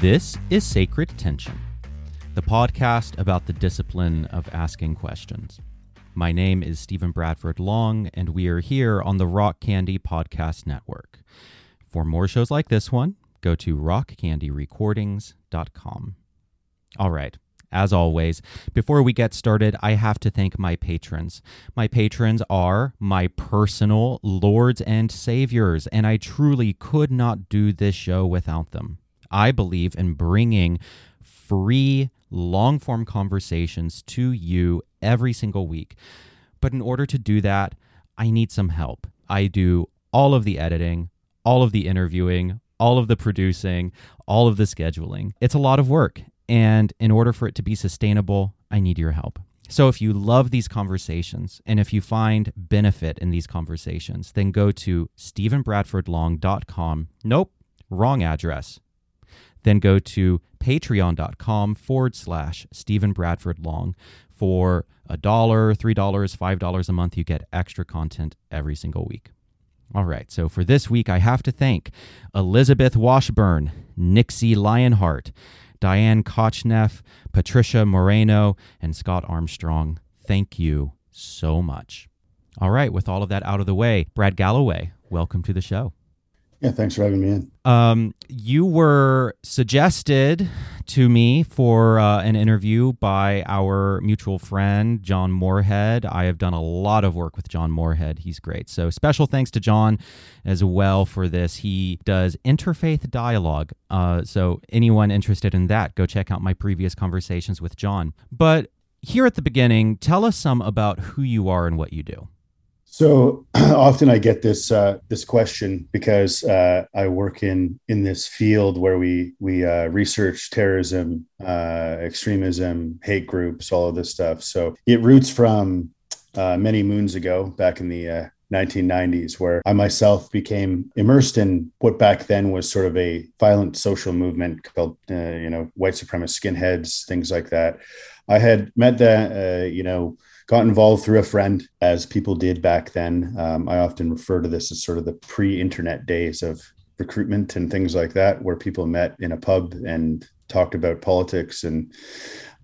This is Sacred Tension, the podcast about the discipline of asking questions. My name is Stephen Bradford Long, and we are here on the Rock Candy Podcast Network. For more shows like this one, go to rockcandyrecordings.com. All right. As always, before we get started, I have to thank my patrons. My patrons are my personal lords and saviors, and I truly could not do this show without them. I believe in bringing free, long form conversations to you every single week. But in order to do that, I need some help. I do all of the editing, all of the interviewing, all of the producing, all of the scheduling. It's a lot of work. And in order for it to be sustainable, I need your help. So if you love these conversations and if you find benefit in these conversations, then go to stephenbradfordlong.com. Nope, wrong address. Then go to patreon.com forward slash Stephen Bradford Long for a dollar, three dollars, five dollars a month. You get extra content every single week. All right, so for this week, I have to thank Elizabeth Washburn, Nixie Lionheart, Diane Kochneff, Patricia Moreno, and Scott Armstrong. Thank you so much. All right, with all of that out of the way, Brad Galloway, welcome to the show. Yeah, thanks for having me in. Um, you were suggested to me for uh, an interview by our mutual friend, John Moorhead. I have done a lot of work with John Moorhead. He's great. So, special thanks to John as well for this. He does interfaith dialogue. Uh, so, anyone interested in that, go check out my previous conversations with John. But here at the beginning, tell us some about who you are and what you do. So often I get this uh, this question because uh, I work in in this field where we we uh, research terrorism, uh, extremism, hate groups, all of this stuff. So it roots from uh, many moons ago, back in the 1990s, uh, where I myself became immersed in what back then was sort of a violent social movement called you know white supremacist skinheads, things like that. I had met the you know got involved through a friend, as people did back then. Um, I often refer to this as sort of the pre-internet days of recruitment and things like that, where people met in a pub and talked about politics. And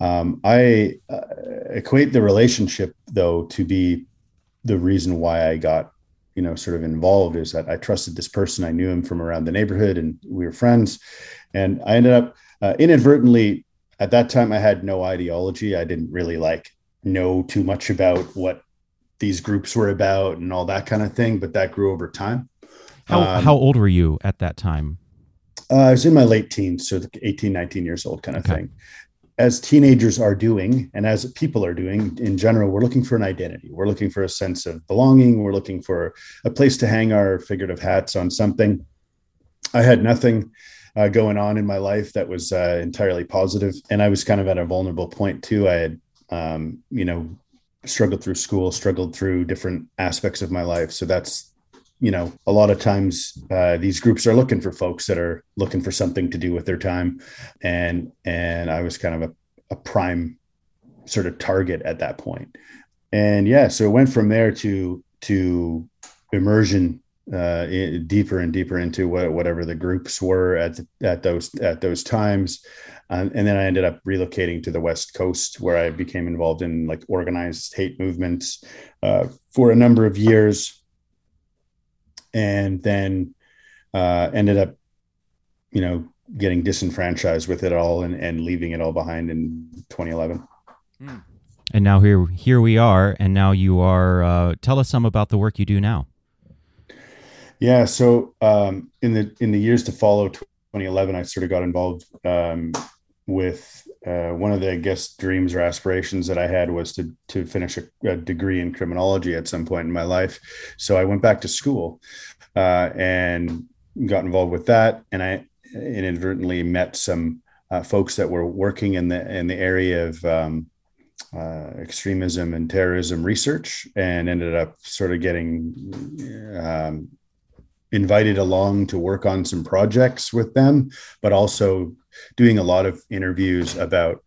um, I uh, equate the relationship, though, to be the reason why I got, you know, sort of involved is that I trusted this person. I knew him from around the neighborhood, and we were friends. And I ended up uh, inadvertently at that time. I had no ideology. I didn't really like know too much about what these groups were about and all that kind of thing, but that grew over time. How, um, how old were you at that time? Uh, I was in my late teens, so 18, 19 years old kind of okay. thing. As teenagers are doing, and as people are doing in general, we're looking for an identity. We're looking for a sense of belonging. We're looking for a place to hang our figurative hats on something. I had nothing uh, going on in my life that was uh, entirely positive, and I was kind of at a vulnerable point too. I had um, you know, struggled through school, struggled through different aspects of my life. So that's, you know, a lot of times uh, these groups are looking for folks that are looking for something to do with their time, and and I was kind of a, a prime sort of target at that point. And yeah, so it went from there to to immersion uh, deeper and deeper into what, whatever the groups were at the, at those at those times. Um, and then I ended up relocating to the West Coast, where I became involved in like organized hate movements uh, for a number of years, and then uh, ended up, you know, getting disenfranchised with it all and, and leaving it all behind in 2011. Hmm. And now here here we are, and now you are. Uh, tell us some about the work you do now. Yeah, so um, in the in the years to follow 2011, I sort of got involved um, with uh, one of the I guess dreams or aspirations that I had was to to finish a, a, degree in criminology at some point in my life. So I went back to school uh, and got involved with that, and I inadvertently met some uh, folks that were working in the in the area of um, uh, extremism and terrorism research, and ended up sort of getting um, invited along to work on some projects with them, but also doing a lot of interviews about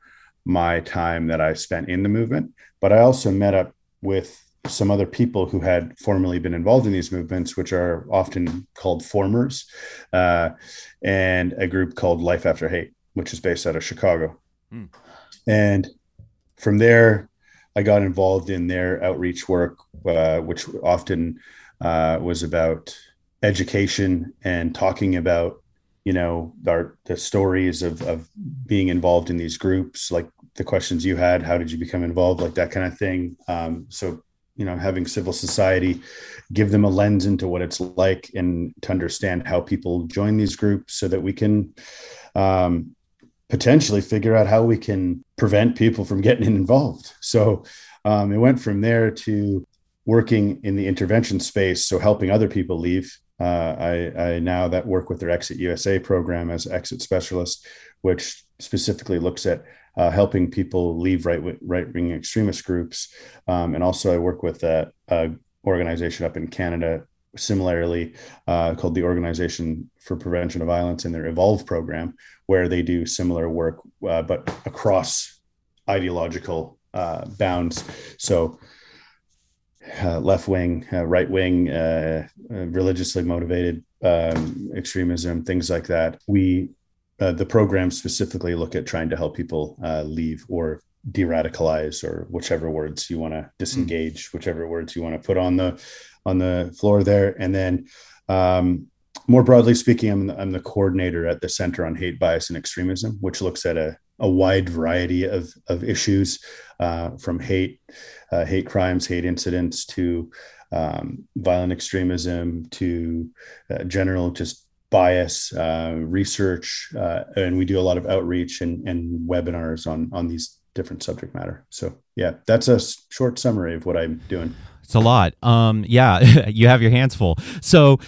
my time that I spent in the movement. But I also met up with some other people who had formerly been involved in these movements, which are often called formers, uh, and a group called Life After Hate. which is based out of Chicago. Mm. And from there, I got involved in their outreach work, uh, which often uh, was about education and talking about, you know, our, the stories of, of being involved in these groups, like the questions you had, how did you become involved, like that kind of thing. Um, so, you know, having civil society give them a lens into what it's like and to understand how people join these groups so that we can um, potentially figure out how we can prevent people from getting involved. So um, it went from there to working in the intervention space, so helping other people leave. Uh, I, I, now that work with their Exit USA program as exit specialist, which specifically looks at uh, helping people leave right right wing extremist groups, um, and also I work with a, a, organization up in Canada similarly uh, called the Organization for Prevention of Violence in their Evolve program, where they do similar work, uh, but across ideological uh, bounds. So, uh, left wing, uh, right wing, uh, uh, religiously motivated um, extremism, things like that. We, the program specifically look at trying to help people leave or de-radicalize or whichever words you want to disengage, mm. whichever words you want to put on the on the floor there, and then um, more broadly speaking, I'm the, I'm the coordinator at the Center on Hate, Bias, and Extremism, which looks at a, a wide variety of, of issues uh, from hate, uh, hate crimes, hate incidents to um, violent extremism to uh, general just bias uh, research. Uh, and we do a lot of outreach and, and webinars on, on these different subject matter. So, yeah, that's a short summary of what I'm doing. It's a lot. Um, yeah, you have your hands full. So,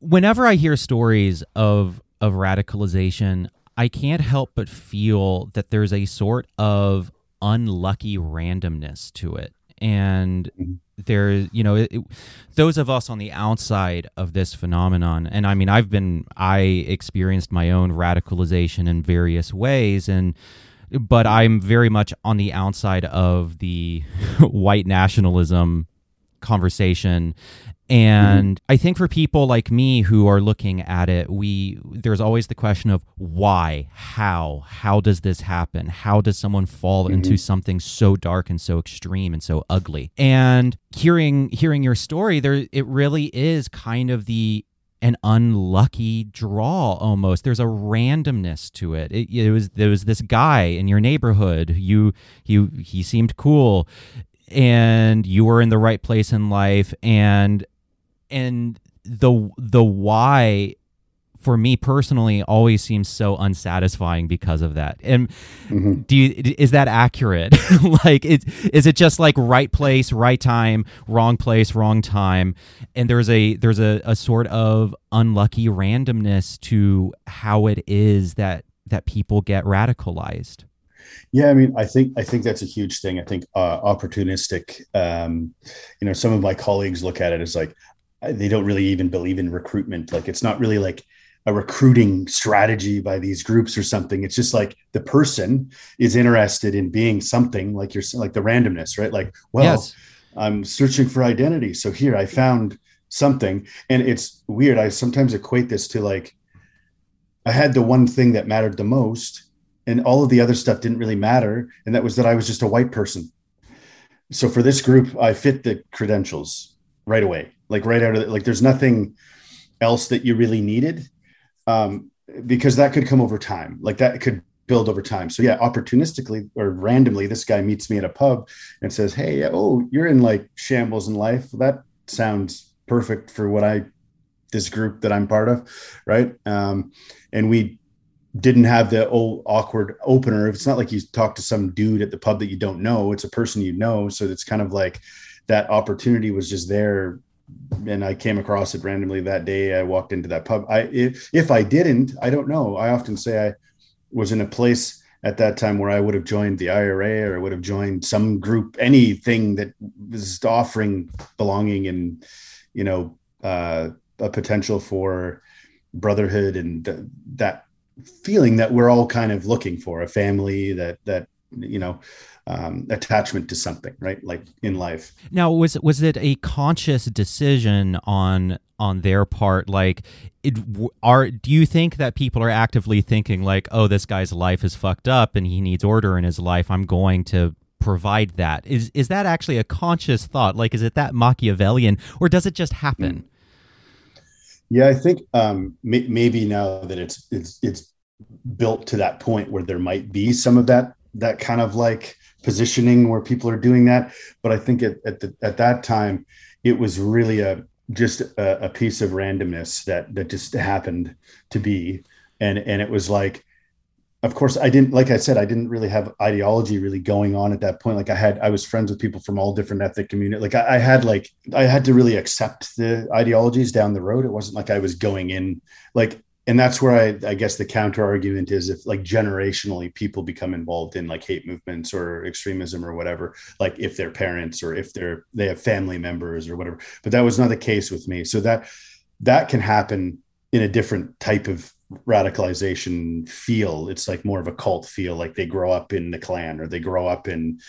whenever I hear stories of of radicalization, I can't help but feel that there's a sort of unlucky randomness to it. And mm-hmm. there, you know, it, it, those of us on the outside of this phenomenon, and I mean, I've been, I experienced my own radicalization in various ways, and but I'm very much on the outside of the white nationalism conversation and mm-hmm. I think for people like me who are looking at it, we there's always the question of why, how, how does this happen? How does someone fall mm-hmm. into something so dark and so extreme and so ugly? And hearing hearing your story, there it really is kind of the an unlucky draw almost there's a randomness to it. it it, was there was this guy in your neighborhood you you he seemed cool and you were in the right place in life and and the the why for me personally always seems so unsatisfying because of that. And mm-hmm. do you, is that accurate? like it, is it just like right place, right time, wrong place, wrong time? And there's a there's a, a sort of unlucky randomness to how it is that that people get radicalized. Yeah, I mean, I think I think that's a huge thing. I think uh, opportunistic. Um, you know, some of my colleagues look at it as like, they don't really even believe in recruitment. Like it's not really like a recruiting strategy by these groups or something. It's just like the person is interested in being something like you're like the randomness, right? Like, well, yes. I'm searching for identity. So here I found something. And it's weird. I sometimes equate this to like I had the one thing that mattered the most, and all of the other stuff didn't really matter. And that was that I was just a white person. So for this group, I fit the credentials right away like right out of the, like there's nothing else that you really needed um, because that could come over time like that could build over time so yeah opportunistically or randomly this guy meets me at a pub and says hey oh you're in like shambles in life that sounds perfect for what i this group that i'm part of right um, and we didn't have the old awkward opener it's not like you talk to some dude at the pub that you don't know it's a person you know so it's kind of like that opportunity was just there and I came across it randomly that day. I walked into that pub. I if, if I didn't, I don't know. I often say I was in a place at that time where I would have joined the IRA or I would have joined some group, anything that was offering belonging and you know uh, a potential for brotherhood and th- that feeling that we're all kind of looking for a family that that you know um, attachment to something, right? Like in life. Now, was was it a conscious decision on on their part like it, are do you think that people are actively thinking like oh this guy's life is fucked up and he needs order in his life i'm going to provide that is is that actually a conscious thought like is it that machiavellian or does it just happen. Yeah i think um may, maybe now that it's it's it's built to that point where there might be some of that that kind of like positioning where people are doing that. But i think at at, the, at that time it was really a just a, a piece of randomness that that just happened to be. And and it was like of course i didn't like i said i didn't really have ideology really going on at that point. Like i had i was friends with people from all different ethnic community like I, I, had like i had to really accept the ideologies down the road. It wasn't like i was going in like and that's where I, I guess the counter argument is if like generationally people become involved in like hate movements or extremism or whatever like if they're parents or if they're they have family members or whatever. But that was not the case with me. So that that can happen in a different type of radicalization feel. It's like more of a cult feel like they grow up in the Klan or they grow up in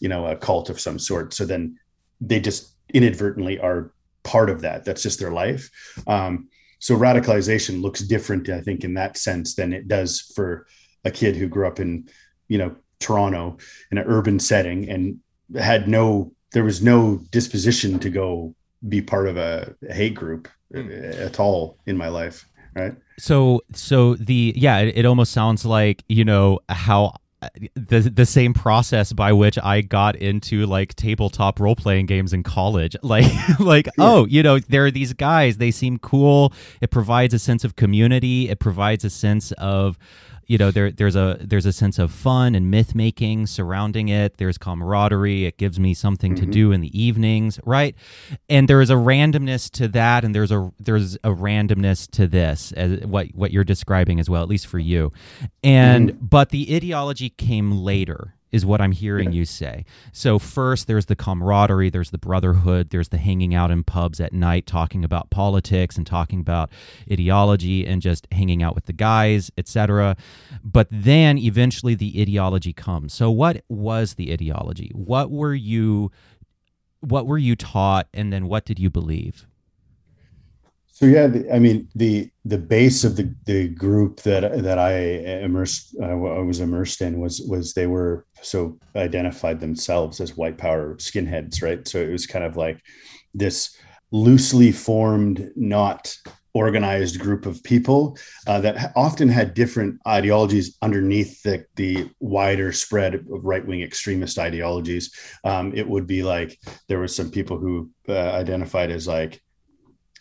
you know a cult of some sort. So then they just inadvertently are part of that. That's just their life. Um, so radicalization looks different i think in that sense than it does for a kid who grew up in you know toronto in an urban setting and had no there was no disposition to go be part of a hate group mm. at all in my life right so so the yeah it, it almost sounds like you know how the the same process by which I got into like tabletop role playing games in college. Like like yeah. oh, you know, there are these guys, they seem cool. It provides a sense of community, it provides a sense of you know there there's a there's a sense of fun and myth making surrounding it. There's camaraderie. It gives me something mm-hmm. to do in the evenings right? And there is a randomness to that and there's a there's a randomness to this as what what you're describing as well at least for you. And mm-hmm. but the ideology came later is what I'm hearing yeah. you say. So first there's the camaraderie, there's the brotherhood, there's the hanging out in pubs at night talking about politics and talking about ideology and just hanging out with the guys, etc. But then eventually the ideology comes. So what was the ideology? What were you what were you taught and then what did you believe? So yeah, the, I mean the the base of the the group that that I immersed uh, I was immersed in was was they were so identified themselves as white power skinheads, right? So it was kind of like this loosely formed, not organized group of people uh, that often had different ideologies underneath the, the wider spread of right wing extremist ideologies. Um, it would be like there were some people who uh, identified as like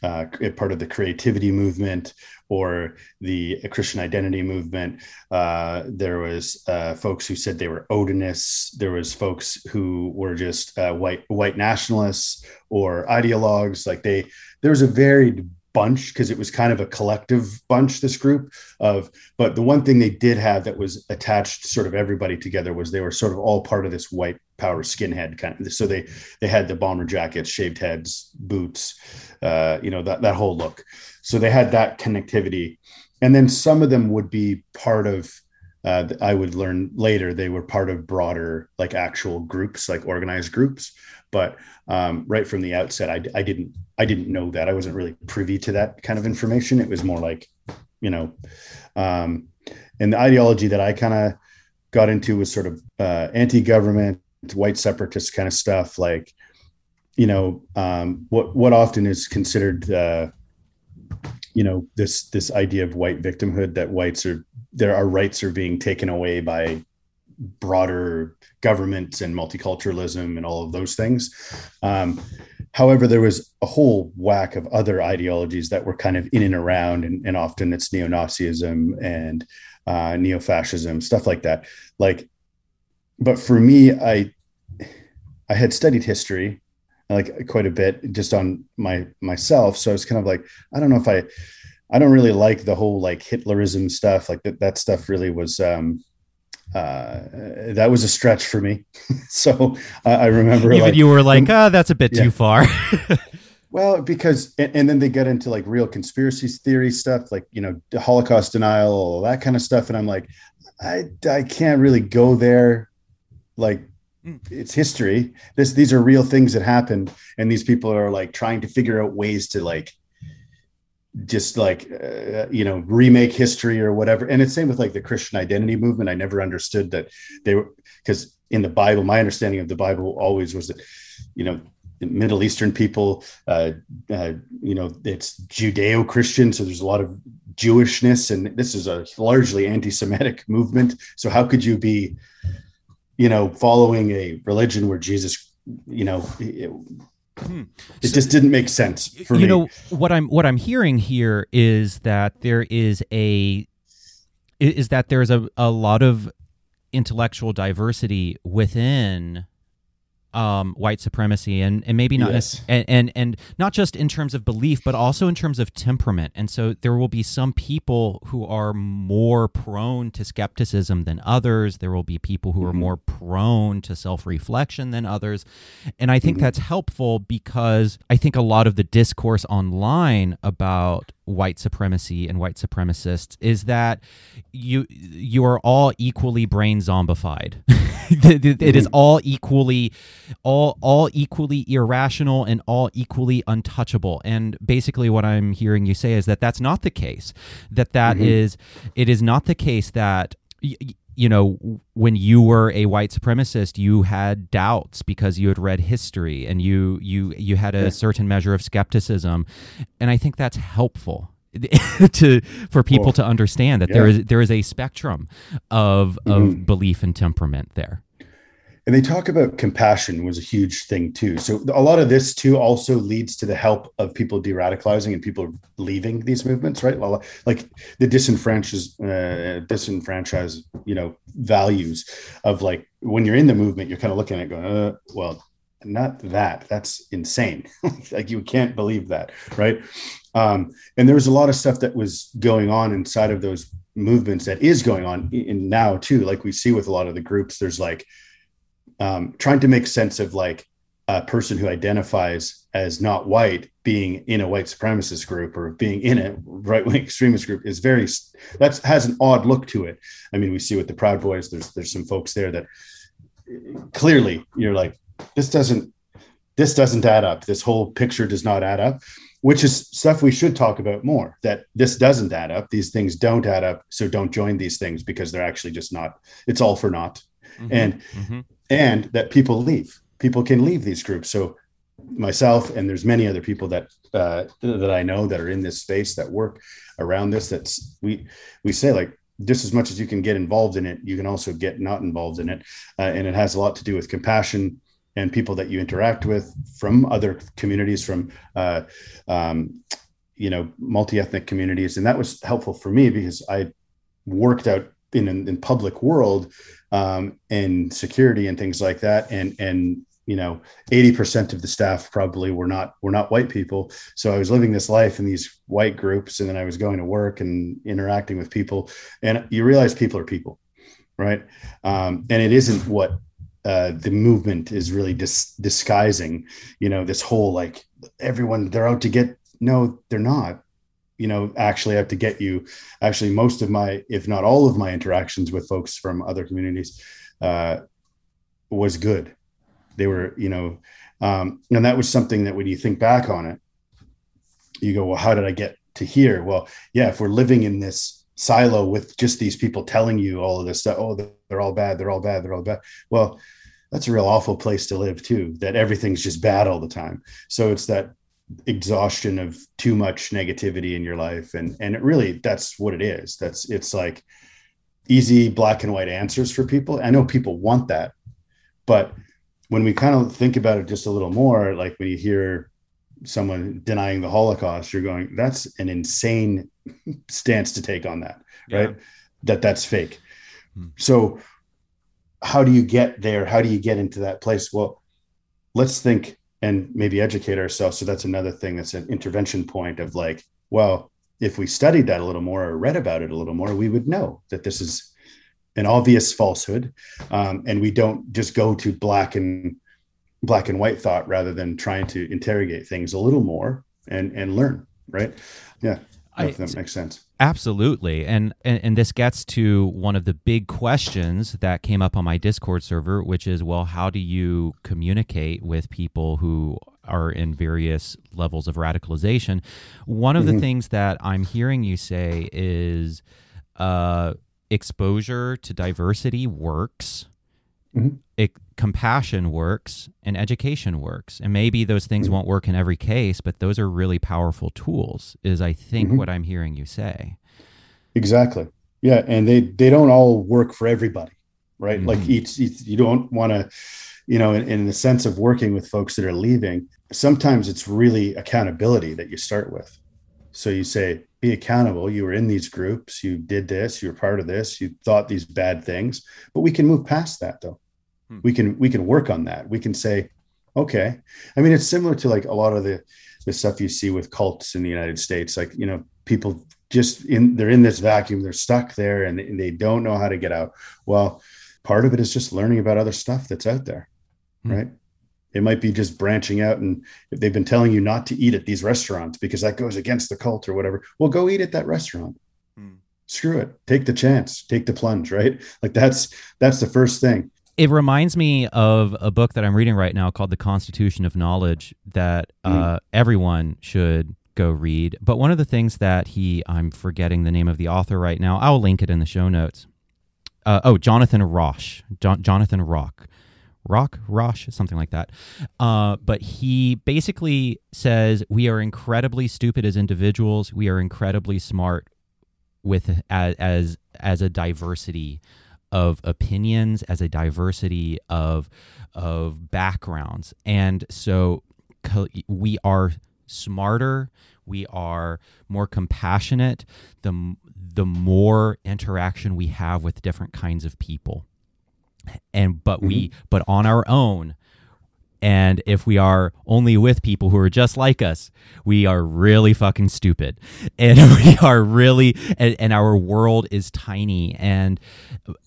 uh, part of the creativity movement or the Christian identity movement. Uh, there was uh, folks who said they were Odinists. There was folks who were just uh, white white nationalists or ideologues. Like they, there was a varied bunch because it was kind of a collective bunch this group of but the one thing they did have that was attached sort of everybody together was they were sort of all part of this white power skinhead kind of so they they had the bomber jackets shaved heads boots uh, you know that that whole look. So they had that connectivity. And then some of them would be part of uh, I would learn later they were part of broader like actual groups like organized groups but um, right from the outset I, I didn't I didn't know that. I wasn't really privy to that kind of information. It was more like you know um, and the ideology that I kind of got into was sort of uh, anti-government white separatist kind of stuff like you know um, what what often is considered uh, you know this this idea of white victimhood that whites are there our rights are being taken away by broader governments and multiculturalism and all of those things. Um, however, there was a whole whack of other ideologies that were kind of in and around, and, and often it's neo Nazism and uh, neo fascism, stuff like that. Like, but for me, I I had studied history like quite a bit just on my myself, so it's kind of like I don't know if I I don't really like the whole like Hitlerism stuff. Like that that stuff really was um, uh, that was a stretch for me. so uh, I remember even like, you were like, ah, oh, that's a bit yeah. too far. well, because and, and, then they get into like real conspiracy theory stuff, like you know, Holocaust denial, all that kind of stuff, and I'm like, I I can't really go there. Like it's history. This these are real things that happened, and these people are like trying to figure out ways to like just like uh, you know remake history or whatever. And it's same with like the christian identity movement. I never understood that they were because in the bible my understanding of the bible always was that you know middle eastern people uh, uh, you know it's judeo-christian so there's a lot of jewishness and this is a largely anti-semitic movement. So how could you be you know following a religion where jesus you know it, Hmm. It so, just didn't make sense for you me. You know what I'm what I'm hearing here is that there is a is that there's a, a lot of intellectual diversity within um, white supremacy and, and maybe not yes. and, and and not just in terms of belief but also in terms of temperament and so there will be some people who are more prone to skepticism than others there will be people who mm-hmm. are more prone to self-reflection than others and i think mm-hmm. that's helpful because i think a lot of the discourse online about white supremacy and white supremacists is that you you are all equally brain zombified. it is mm-hmm. all equally all all equally irrational and all equally untouchable. And basically what I'm hearing you say is that that's not the case. That that mm-hmm. is it is not the case that you know, when you were a white supremacist, you had doubts because you had read history and you you you had a certain measure of skepticism, and I think that's helpful to for people to understand that yeah. there is there is a spectrum of of mm-hmm. belief and temperament there and they talk about compassion was a huge thing too. So a lot of this too also leads to the help of people de-radicalizing and people leaving these movements right? Like the disenfranchised uh, disenfranchised you know values of like when you're in the movement you're kind of looking at going uh, well not that. That's insane. Like you can't believe that right? Um, and there was a lot of stuff that was going on inside of those movements that is going on in now too. Like we see with a lot of the groups there's like um, trying to make sense of like a person who identifies as not white being in a white supremacist group or being in a right-wing extremist group is very that has an odd look to it. I mean we see with the proud boys there's there's some folks there that clearly you're like this doesn't this doesn't add up. This whole picture does not add up which is stuff we should talk about more that this doesn't add up. These things don't add up so don't join these things because they're actually just not it's all for naught. Mm-hmm. and mm-hmm and that people leave. People can leave these groups. So myself and there's many other people that uh, that I know that are in this space that work around this. That's we we say like just as much as you can get involved in it, you can also get not involved in it, uh, and it has a lot to do with compassion and people that you interact with from other communities, from uh, um, you know multi-ethnic communities, and that was helpful for me because I worked out in in public world um, and security and things like that. And and you know, 80% of the staff probably were not were not white people. So I was living this life in these white groups, and then I was going to work and interacting with people. And you realize people are people, right? Um, and it isn't what uh, the movement is really dis- disguising. You know, this whole like everyone they're out to get. No, they're not you know actually I have to get you actually most of my if not all of my interactions with folks from other communities uh, was good. They were you know um, and that was something that when you think back on it you go well how did i get to here? Well yeah if we're living in this silo with just these people telling you all of this stuff oh they're all bad they're all bad they're all bad well that's a real awful place to live too that everything's just bad all the time. So it's that exhaustion of too much negativity in your life. And and it really that's what it is. That's it's like easy black and white answers for people. I know people want that but when we kind of think about it just a little more like when you hear someone denying the holocaust you're going that's an insane stance to take on that right? That that's fake. Hmm. so how do you get there? How do you get into that place? Well let's think and maybe educate ourselves. So that's another thing that's an intervention point of like, well, if we studied that a little more or read about it a little more, we would know that this is an obvious falsehood, um, and we don't just go to black and black and white thought rather than trying to interrogate things a little more and and learn. Right? Yeah, I, that makes sense. Absolutely. And, and and this gets to one of the big questions that came up on my Discord server, which is well, how do you communicate with people who are in various levels of radicalization. One of mm-hmm. the things that I'm hearing you say is uh, exposure to diversity works. Mm-hmm. It, compassion works and education works. And maybe those things mm-hmm. won't work in every case but those are really powerful tools is i think mm-hmm. what i'm hearing you say. Exactly. Yeah and they they don't all work for everybody right? Mm-hmm. like each, each, you don't want to you know in, in the sense of working with folks that are leaving sometimes it's really accountability that you start with. So you say be accountable. You were in these groups. You did this. You were part of this. You thought these bad things. But we can move past that though hmm. we can we can work on that. We can say okay. I mean it's similar to like a lot of the the stuff you see with cults in the united states. Like you know people just in they're in this vacuum they're stuck there and, and they don't know how to get out. Well part of it is just learning about other stuff that's out there hmm. right? It might be just branching out and if they've been telling you not to eat at these restaurants because that goes against the cult or whatever well go eat at that restaurant. Hmm. screw it. Take the chance. Take the plunge right? Like that's that's the first thing it reminds me of a book that I'm reading right now called The Constitution of Knowledge that uh, mm. everyone should go read. But one of the things that he, I'm forgetting the name of the author right now, I'll link it in the show notes. Uh, oh, Jonathan Rosh, John, Jonathan Rock. Rock, Rosh, something like that. Uh, but he basically says we are incredibly stupid as individuals. We are incredibly smart with as as, as a diversity of opinions, as a diversity of of backgrounds, and so we are smarter, we are more compassionate. The the more interaction we have with different kinds of people, and but mm-hmm. we but on our own, and if we are only with people who are just like us, we are really fucking stupid. And we are really, and, and, our world is tiny. And,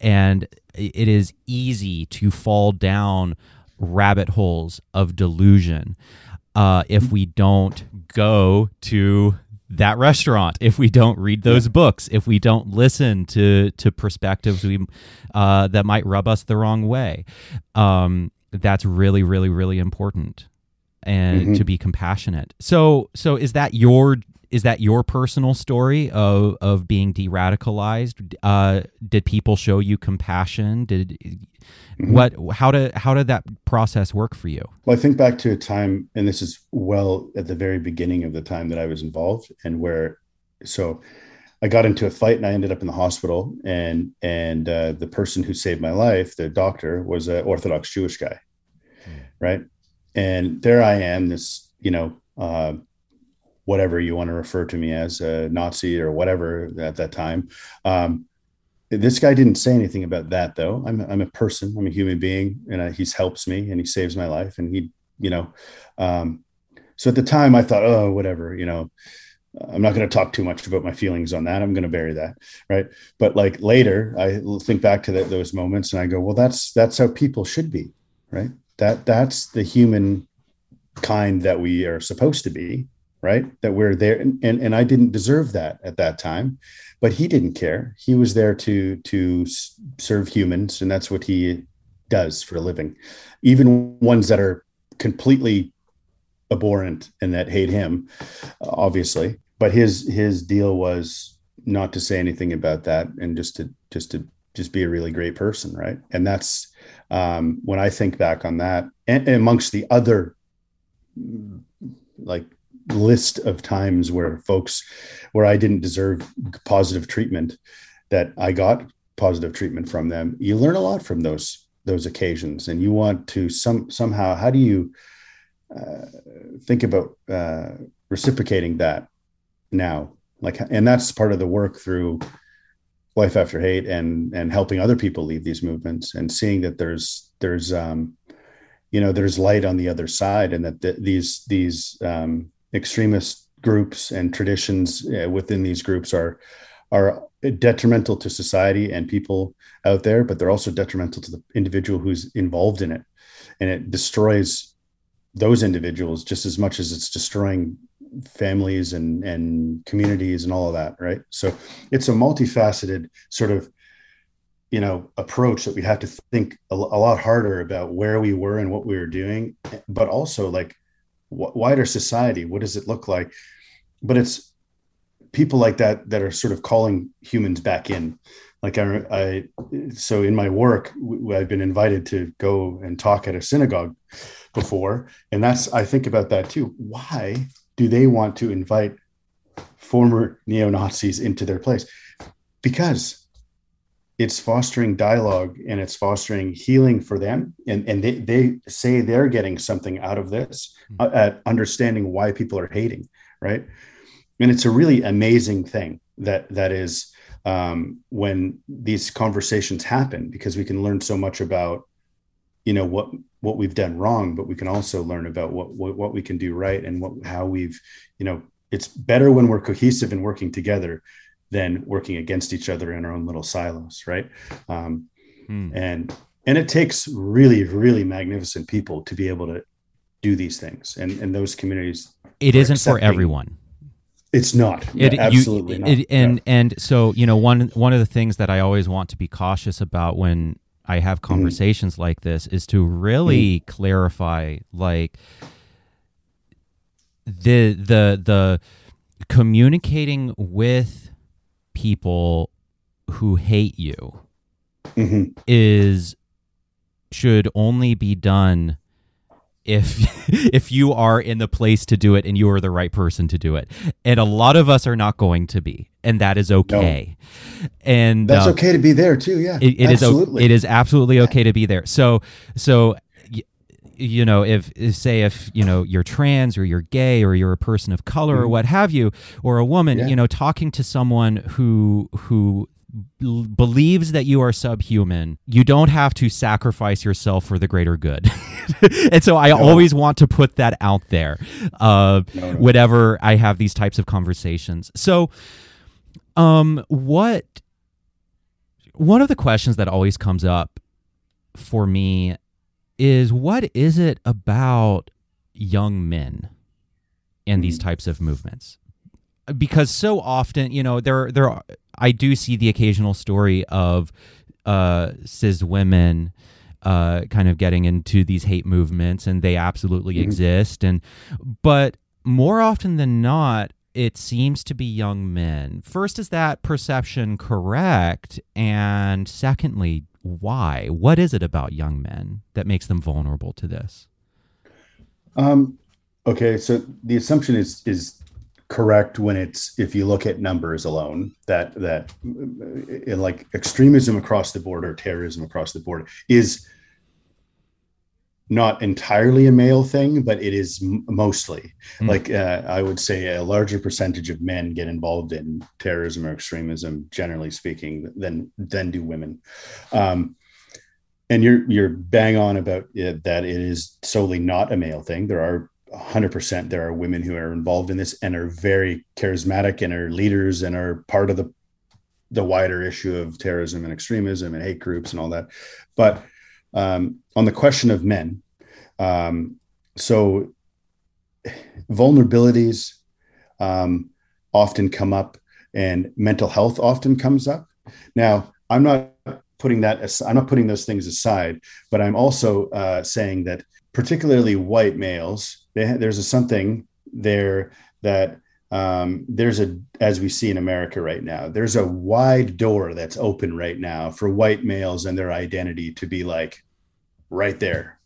and it is easy to fall down rabbit holes of delusion uh, if we don't go to that restaurant if we don't read those books if we don't listen to to perspectives we uh, that might rub us the wrong way. Um, that's really really really important and mm-hmm. to be compassionate so so is that your is that your personal story of of being de-radicalized uh did people show you compassion did mm-hmm. what how did how did that process work for you well i think back to a time and this is well at the very beginning of the time that i was involved and where so I got into a fight and I ended up in the hospital. And and uh, the person who saved my life, the doctor, was an Orthodox Jewish guy, right? And there I am, this, you know, uh, whatever you want to refer to me as, a Nazi or whatever at that time. Um, this guy didn't say anything about that though. I'm, I'm a person, I'm a human being, and uh, he's helps me and he saves my life. And he, you know, um, so at the time I thought, oh, whatever, you know, I'm not going to talk too much about my feelings on that. I'm going to bury that, right? But like later, I think back to that, those moments, and I go, well, that's that's how people should be, right? that that's the human kind that we are supposed to be right that we're there and, and and i didn't deserve that at that time but he didn't care he was there to to serve humans and that's what he does for a living even ones that are completely abhorrent and that hate him obviously. But his his deal was not to say anything about that and just to just to just be a really great person right? And that's um, when I think back on that, and, and amongst the other like list of times where folks where I didn't deserve positive treatment, that I got positive treatment from them, you learn a lot from those those occasions, and you want to some somehow how do you think about uh, reciprocating that now? Like, and that's part of the work through life after hate and and helping other people leave these movements and seeing that there's there's um you know there's light on the other side and that these these um extremist groups and traditions uh, within these groups are are detrimental to society and people out there but they're also detrimental to the individual who's involved in it and it destroys those individuals just as much as it's destroying families and and communities and all of that right? So it's a multifaceted sort of you know approach that we have to think a, a, lot harder about where we were and what we were doing but also like wider society. What does it look like? But it's people like that that are sort of calling humans back in. Like I, I so in my work i've been invited to go and talk at a synagogue before. And that's i think about that too. Why do they want to invite former neo-nazis into their place? Because it's fostering dialogue and it's fostering healing for them. And, and they, they say they're getting something out of this hmm. uh, at understanding why people are hating right? And it's a really amazing thing that that is um, when these conversations happen because we can learn so much about you know what what we've done wrong but we can also learn about what what, what we can do right and what how we've you know it's better when we're cohesive and working together than working against each other in our own little silos right? Um, hmm. and and it takes really really magnificent people to be able to do these things. And and those communities it isn't for everyone. It's not. It, absolutely you, not. it, and no. and so you know one one of the things that i always want to be cautious about when i have mm-hmm. conversations mm-hmm. like this is to really mm-hmm. clarify like the the the communicating with people who hate you mm-hmm. is should only be done if if you are in the place to do it and you are the right person to do it and a lot of us are not going to be and that is okay no. and that's uh, okay to be there too yeah it, it is it is absolutely okay to be there so so you know if, if, say if you know you're trans or you're gay or you're a person of color mm-hmm. or what have you or a woman yeah. you know talking to someone who who believes that you are subhuman, you don't have to sacrifice yourself for the greater good. and so I no. always want to put that out there uh, no, no. whenever I have these types of conversations. So, um, what one of the questions that always comes up for me is what is it about young men and these mm. types of movements? Because so often, you know, there there are, I do see the occasional story of uh, cis women uh, kind of getting into these hate movements, and they absolutely mm-hmm. exist. And but more often than not, it seems to be young men. First, is that perception correct? And secondly, why? What is it about young men that makes them vulnerable to this? Um, okay, so the assumption is is correct when it's if you look at numbers alone that that uh, like extremism across the board or terrorism across the board is not entirely a male thing, but it is mostly mm. like uh, I would say a larger percentage of men get involved in terrorism or extremism, generally speaking, than than do women. Um, and you're you're bang on about it, that it is solely not a male thing. There are 100% there are women who are involved in this and are very charismatic and are leaders and are part of the the wider issue of terrorism and extremism and hate groups and all that. But um, on the question of men, um, so vulnerabilities um, often come up, and mental health often comes up. Now, I'm not putting that as, I'm not putting those things aside, but I'm also uh, saying that particularly white males, they, there's a something there that um, there's a as we see in america right now there's a wide door that's open right now for white males and their identity to be like right there.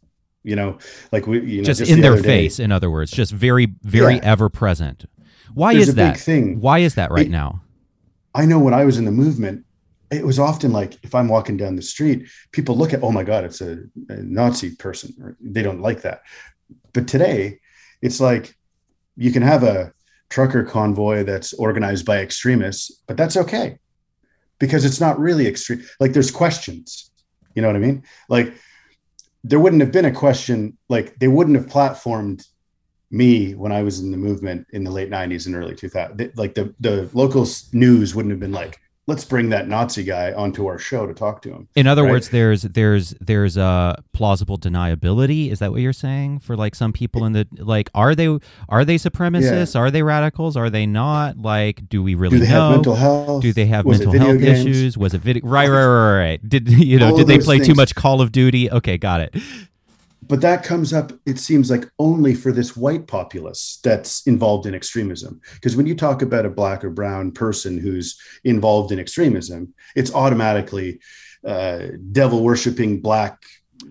You know like we you know, just, just in the their face day, in other words just very very yeah. ever present why there's is that? thing. Why is that right it, now? I know when i was in the movement it was often like if i'm walking down the street people look at oh my god it's a, a nazi person they don't like that but today it's like you can have a trucker convoy that's organized by extremists, but that's okay because it's not really extreme. Like there's questions, you know what I mean? Like there wouldn't have been a question, like they wouldn't have platformed me when I was in the movement in the late 90s and early 2000s. Like the, the local news wouldn't have been like, let's bring that Nazi guy onto our show to talk to him. In other right? words, there's there's there's a plausible deniability. Is that what you're saying for like some people in the like are they are they supremacists? Yeah. Are they radicals? Are they not? Like, do we really do they know? Have mental health? Do they have Was mental health games? issues? Was it video? Right, right, right, right. Did you know? All did they play things. too much Call of Duty? Okay, got it. But that comes up it seems like only for this white populace that's involved in extremism. Because when you talk about a black or brown person who's involved in extremism it's automatically uh, devil worshiping black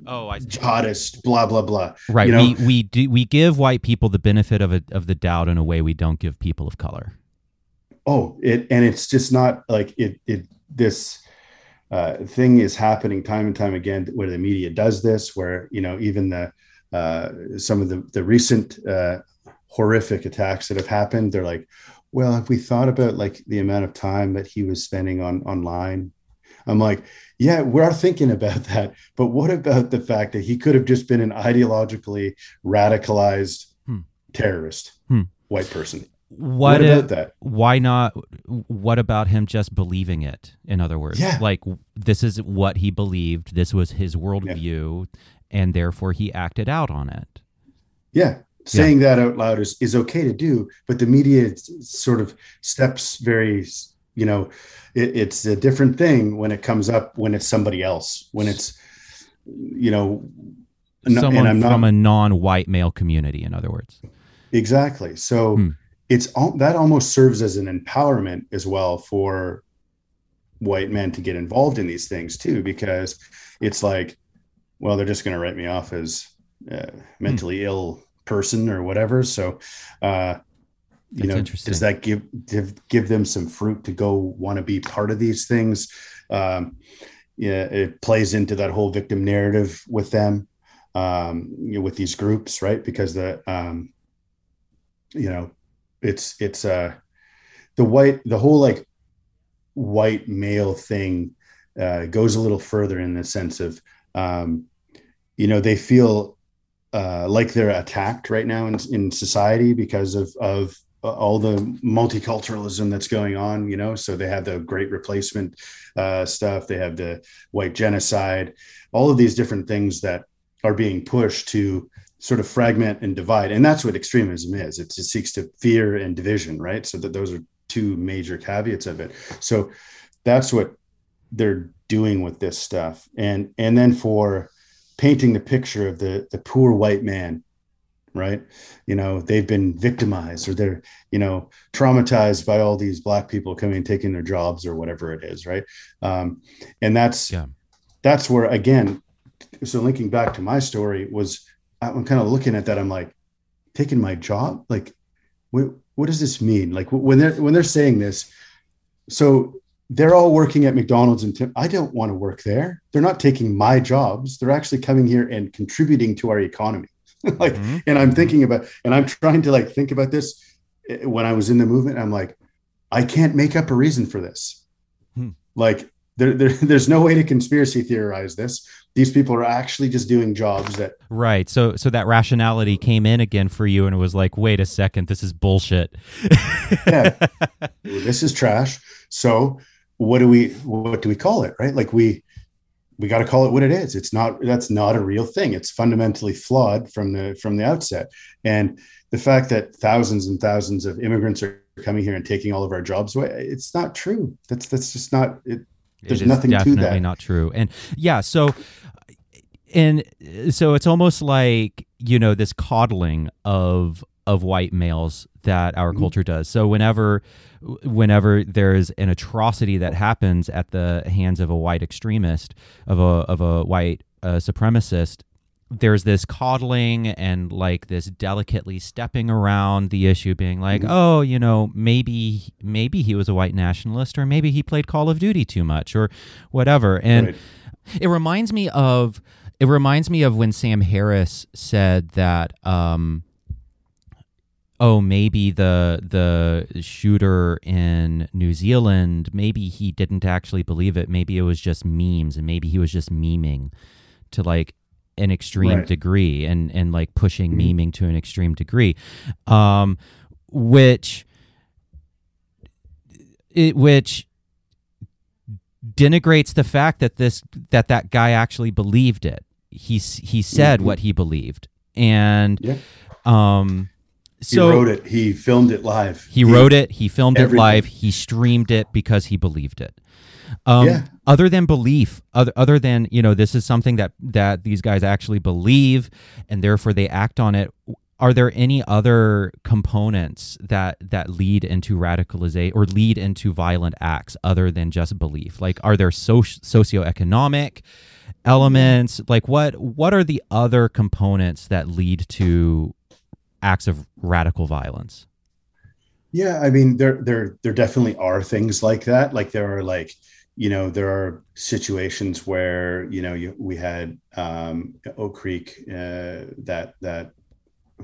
oh I jihadist blah blah blah right. you know? we we do we give white people the benefit of it of the doubt in a way we don't give people of color. Oh it and it's just not like it it this uh, thing is happening time and time again where the media does this where you know even the uh, some of the the recent uh, horrific attacks that have happened they're like well if we thought about like the amount of time that he was spending on online i'm like yeah we're thinking about that but what about the fact that he could have just been an ideologically radicalized Hmm. terrorist Hmm. white person what, what if- about that? why not what about him just believing it in other words? Yeah. like this is what he believed this was his worldview and therefore he acted out on it. Yeah, saying that out loud is, is okay to do, but the media sort of steps very, you know, it, it's a different thing when it comes up when it's somebody else, when it's, you know, someone and I'm from not a non-white male community in other words. Exactly. So Hmm. It's all that almost serves as an empowerment as well for white men to get involved in these things too, because it's like, well, they're just going to write me off as uh, mentally ill person or whatever. So, uh, you That's know, does that give, give give them some fruit to go want to be part of these things? Um, yeah, it plays into that whole victim narrative with them, um, you know, with these groups, right? Because the, um, you know, it's it's uh, the white the whole like white male thing uh, goes a little further in the sense of um, you know they feel uh, like they're attacked right now in, in society because of of all the multiculturalism that's going on you know? So they have the great replacement uh, stuff. They have the white genocide. All of these different things that are being pushed to sort of fragment and divide. And that's what extremism is. It seeks to fear and division right? So that those are two major caveats of it. So that's what they're doing with this stuff. And and then for painting the picture of the the poor white man right? You know they've been victimized or they're you know traumatized by all these black people coming and taking their jobs or whatever it is right? Um and that's Yeah. that's where again so linking back to my story was i'm kind of looking at that i'm like taking my job like what what does this mean like when they're when they're saying this so they're all working at McDonald's and Tim. I don't want to work there. They're not taking my jobs. They're actually coming here and contributing to our economy. like, Mhm. and I'm thinking about, and I'm trying to like think about this eh, when I was in the movement. I'm like, I can't make up a reason for this. Hmm. Like, there, there, there's no way to conspiracy theorize this. These people are actually just doing jobs that right so so that rationality came in again for you and it was like wait a second this is bullshit Yeah. this is trash. So what do we what do we call it? Right? Like we we got to call it what it is. It's not that's not a real thing. It's fundamentally flawed from the from the outset. And the fact that thousands and thousands of immigrants are coming here and taking all of our jobs away, it's not true. That's that's just not it. There's it nothing to that. definitely that. not true and yeah so and so it's almost like you know this coddling of of white males that our Mhm. culture does so whenever whenever there's an atrocity that happens at the hands of a white extremist of a of a white uh, supremacist there's this coddling and like this delicately stepping around the issue being like Mhm. oh you know maybe maybe he was a white nationalist or maybe he played call of duty too much or whatever and Right. it reminds me of it reminds me of when Sam Harris said that um oh maybe the the shooter in New Zealand maybe he didn't actually believe it maybe it was just memes and maybe he was just memeing to like an extreme Right. degree and and like pushing Mhm. memeing to an extreme degree um which it which denigrates the fact that this that that guy actually believed it. He he said Mhm. what he believed, and Yeah. um, He wrote it. He filmed it live. he wrote it, he filmed it live, he streamed it because he believed it. Um, yeah. Other than belief, other other than you know, this is something that that these guys actually believe, and therefore they act on it. Are there any other components that that lead into radicalization or lead into violent acts other than just belief? Like, are there soci- socioeconomic elements? Like, what what are the other components that lead to acts of radical violence? Yeah, I mean, there there there definitely are things like that. Like there are like you know there are situations where you know you, we had um, Oak Creek uh, that that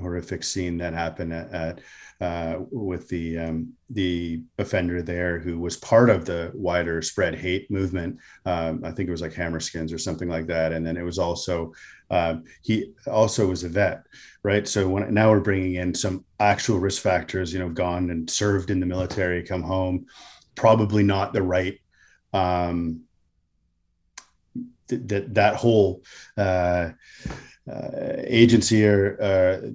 horrific scene that happened at, at uh, with the um, the offender there who was part of the wider spread hate movement. Um, I think it was like Hammerskins or something like that. And then it was also um, he also was a vet, right? So when now we're bringing in some actual risk factors, you know, gone and served in the military, come home, probably not the right. Um, that that whole uh, uh, agency or uh,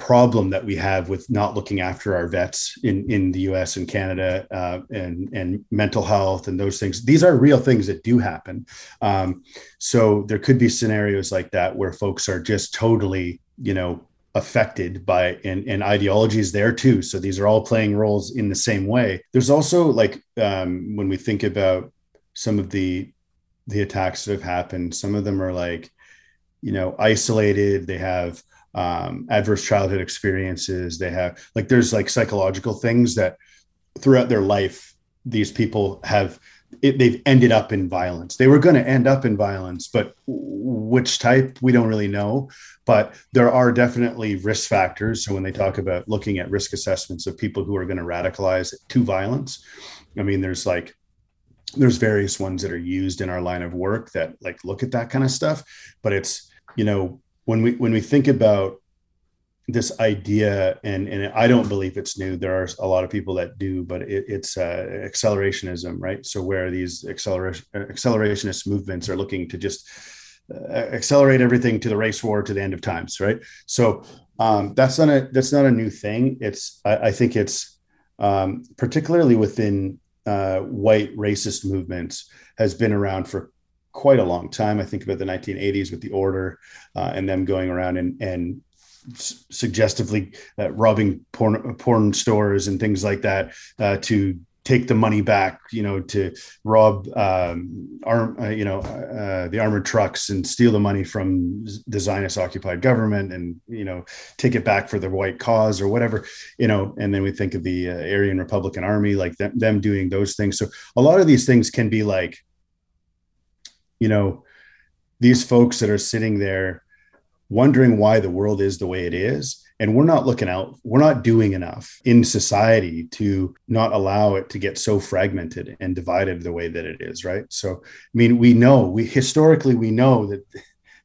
problem that we have with not looking after our vets in, in the US and Canada uh, and, and mental health and those things. These are real things that do happen. Um, so there could be scenarios like that where folks are just totally, you know, affected by and, and ideologies there too. So these are all playing roles in the same way. There's also like um, when we think about some of the the attacks that have happened, some of them are like, you know, isolated. They have um, adverse childhood experiences. They have like there's like psychological things that throughout their life these people have it, they've ended up in violence. They were going to end up in violence, but which type we don't really know. But there are definitely risk factors. So when they talk about looking at risk assessments of people who are going to radicalize to violence, I mean, there's like there's various ones that are used in our line of work that like look at that kind of stuff. But it's you know when we when we think about this idea and and i don't believe it's new there are a lot of people that do but it, it's uh, accelerationism right? So where these acceleration accelerationist movements are looking to just uh, accelerate everything to the race war to the end of times right? So um, that's not a that's not a new thing. It's i, I think it's um, particularly within uh, white racist movements has been around for quite a long time. I think about the 1980s with the order uh, and them going around and, and suggestively uh, robbing porn, porn stores and things like that uh, to take the money back, you know, to rob, um, arm, uh, you know, uh, the armored trucks and steal the money from the Zionist occupied government and, you know, take it back for the white cause or whatever, you know, and then we think of the uh, Aryan Republican Army, like them, them doing those things. So a lot of these things can be like, you know, these folks that are sitting there wondering why the world is the way it is. And we're not looking out, we're not doing enough in society to not allow it to get so fragmented and divided the way that it is, right? So, I mean, we know, we historically, we know that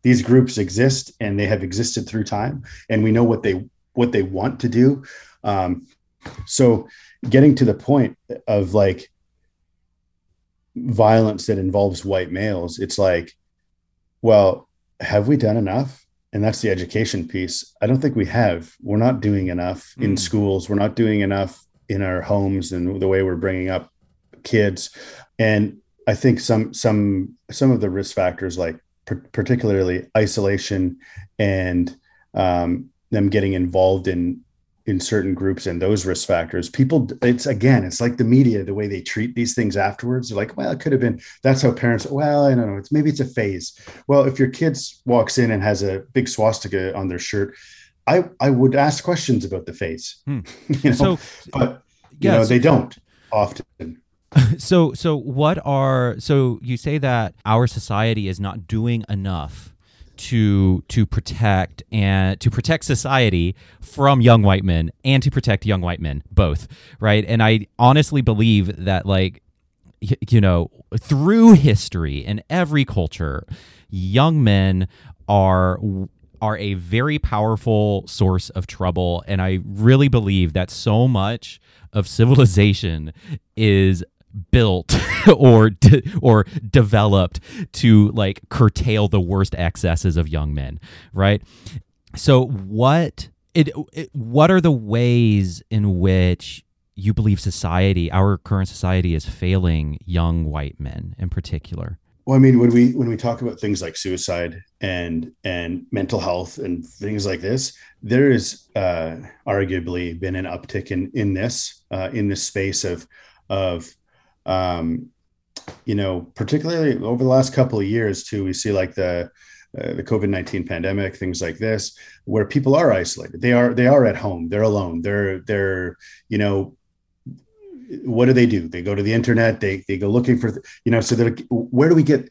these groups exist and they have existed through time and we know what they what they want to do um, so getting to the point of like violence that involves white males, it's like, well, have we done enough? And that's the education piece. I don't think we have. We're not doing enough mm. in hmm. schools. We're not doing enough in our homes and the way we're bringing up kids. And I think some some some of the risk factors, like particularly isolation and um, them getting involved in in certain groups and those risk factors people it's again it's like the media the way they treat these things afterwards. They're like well it could have been that's how parents well i don't know it's maybe it's a phase. Well if your kids walks in and has a big swastika on their shirt i i would ask questions about the phase. Hmm. you know so, but you yeah, know so, they don't often. So so what are so you say that our society is not doing enough to to protect and to protect society from young white men and to protect young white men both right? And i honestly believe that like you know through history in every culture young men are are a very powerful source of trouble. And i really believe that so much of civilization is built or de- or developed to like curtail the worst excesses of young men, right? So what it, it what are the ways in which you believe society, our current society, is failing young white men in particular? Well, I mean, when we when we talk about things like suicide and and mental health and things like this, there is uh, arguably been an uptick in in this uh, in this space of of um, you know, particularly over the last couple of years too. We see like the uh, the COVID nineteen pandemic, things like this, where people are isolated. They are they are at home. They're alone. They're they're you know what do they do? They go to the internet. They they go looking for you know. So that where do we get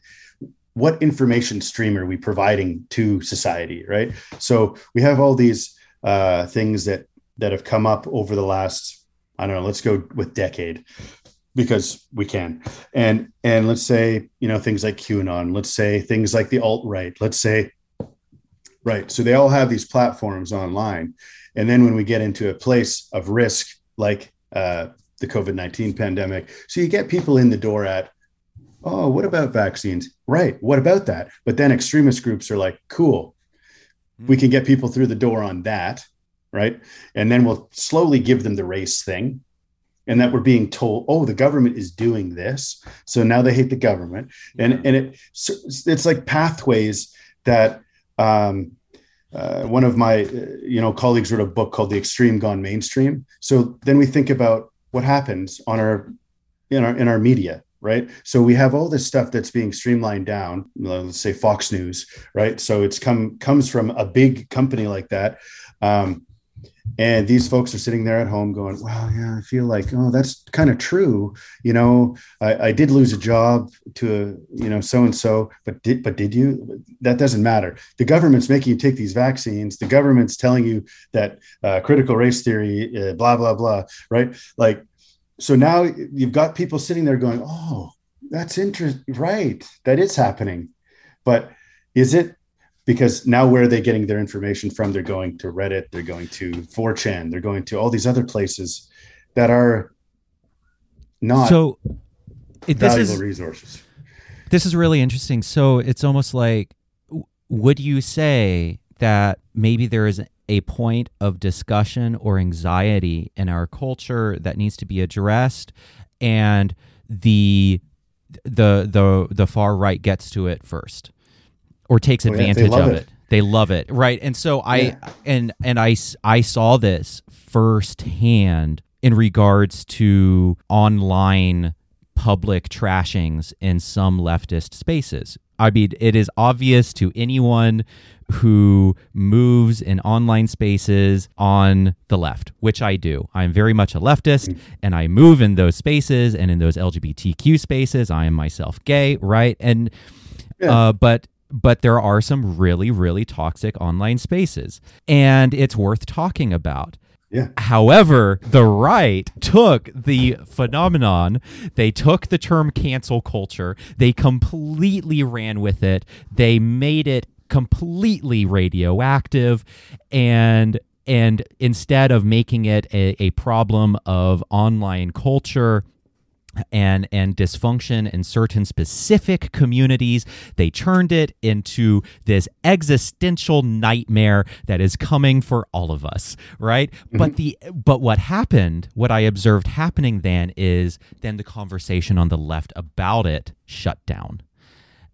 what information stream are we providing to society? Right. So we have all these uh, things that that have come up over the last I don't know. Let's go with decade because we can and and let's say you know things like qanon let's say things like the alt-right let's say right so they all have these platforms online and then when we get into a place of risk like uh, the COVID 19 pandemic. So you get people in the door at, oh, what about vaccines? Right. What about that? But then extremist groups are like, cool, we can get people through the door on that. Right. And then we'll slowly give them the race thing. And that we're being told, oh, the government is doing this. So now they hate the government. And, yeah. and it, it's like pathways that, um, uh, one of my uh, you know colleagues wrote a book called the extreme gone mainstream so then we think about what happens on our in our in our media right so we have all this stuff that's being streamlined down let's say fox news right so it's come comes from a big company like that um, and these folks are sitting there at home going well yeah i feel like oh that's kind of true you know? I, I, did lose a job to you know so and so but did but did you? That doesn't matter. The government's making you take these vaccines. The government's telling you that uh, critical race theory uh, blah blah blah right? Like so now you've got people sitting there going oh that's interesting right that is happening. But is it because now where are they getting their information from? They're going to Reddit, they're going to 4chan, they're going to all these other places that are not so it, this valuable is, resources. This is really interesting. So it's almost like, would you say that maybe there is a point of discussion or anxiety in our culture that needs to be addressed, and the the the the far right gets to it first? Or takes advantage oh, yeah, of it. it. They love it, right? And so I yeah. and and I I saw this firsthand in regards to online public trashings in some leftist spaces. I mean, it is obvious to anyone who moves in online spaces on the left, which I do. I'm very much a leftist and I move in those spaces and in those LGBTQ spaces. I am myself gay, right? And yeah. uh, but but there are some really, really toxic online spaces, and it's worth talking about. Yeah. However, the right took the phenomenon, they took the term cancel culture, they completely ran with it, they made it completely radioactive, and and instead of making it a, a problem of online culture, and and dysfunction in certain specific communities. They turned it into this existential nightmare that is coming for all of us right? Mm-hmm. but the but what happened what i observed happening then is then the conversation on the left about it shut down.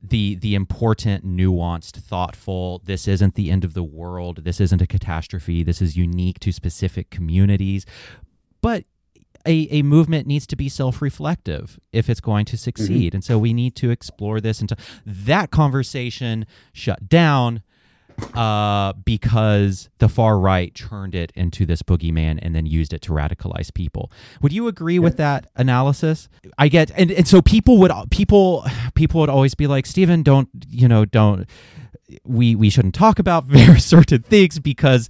The the important nuanced thoughtful this isn't the end of the world this isn't a catastrophe this is unique to specific communities. But a, a movement needs to be self-reflective if it's going to succeed mm-hmm. and so we need to explore this and that conversation shut down uh, because the far right turned it into this boogeyman and then used it to radicalize people. Would you agree with that analysis? I get, and, and so people would people people would always be like, Stephen, don't you know, don't we we shouldn't talk about very certain things because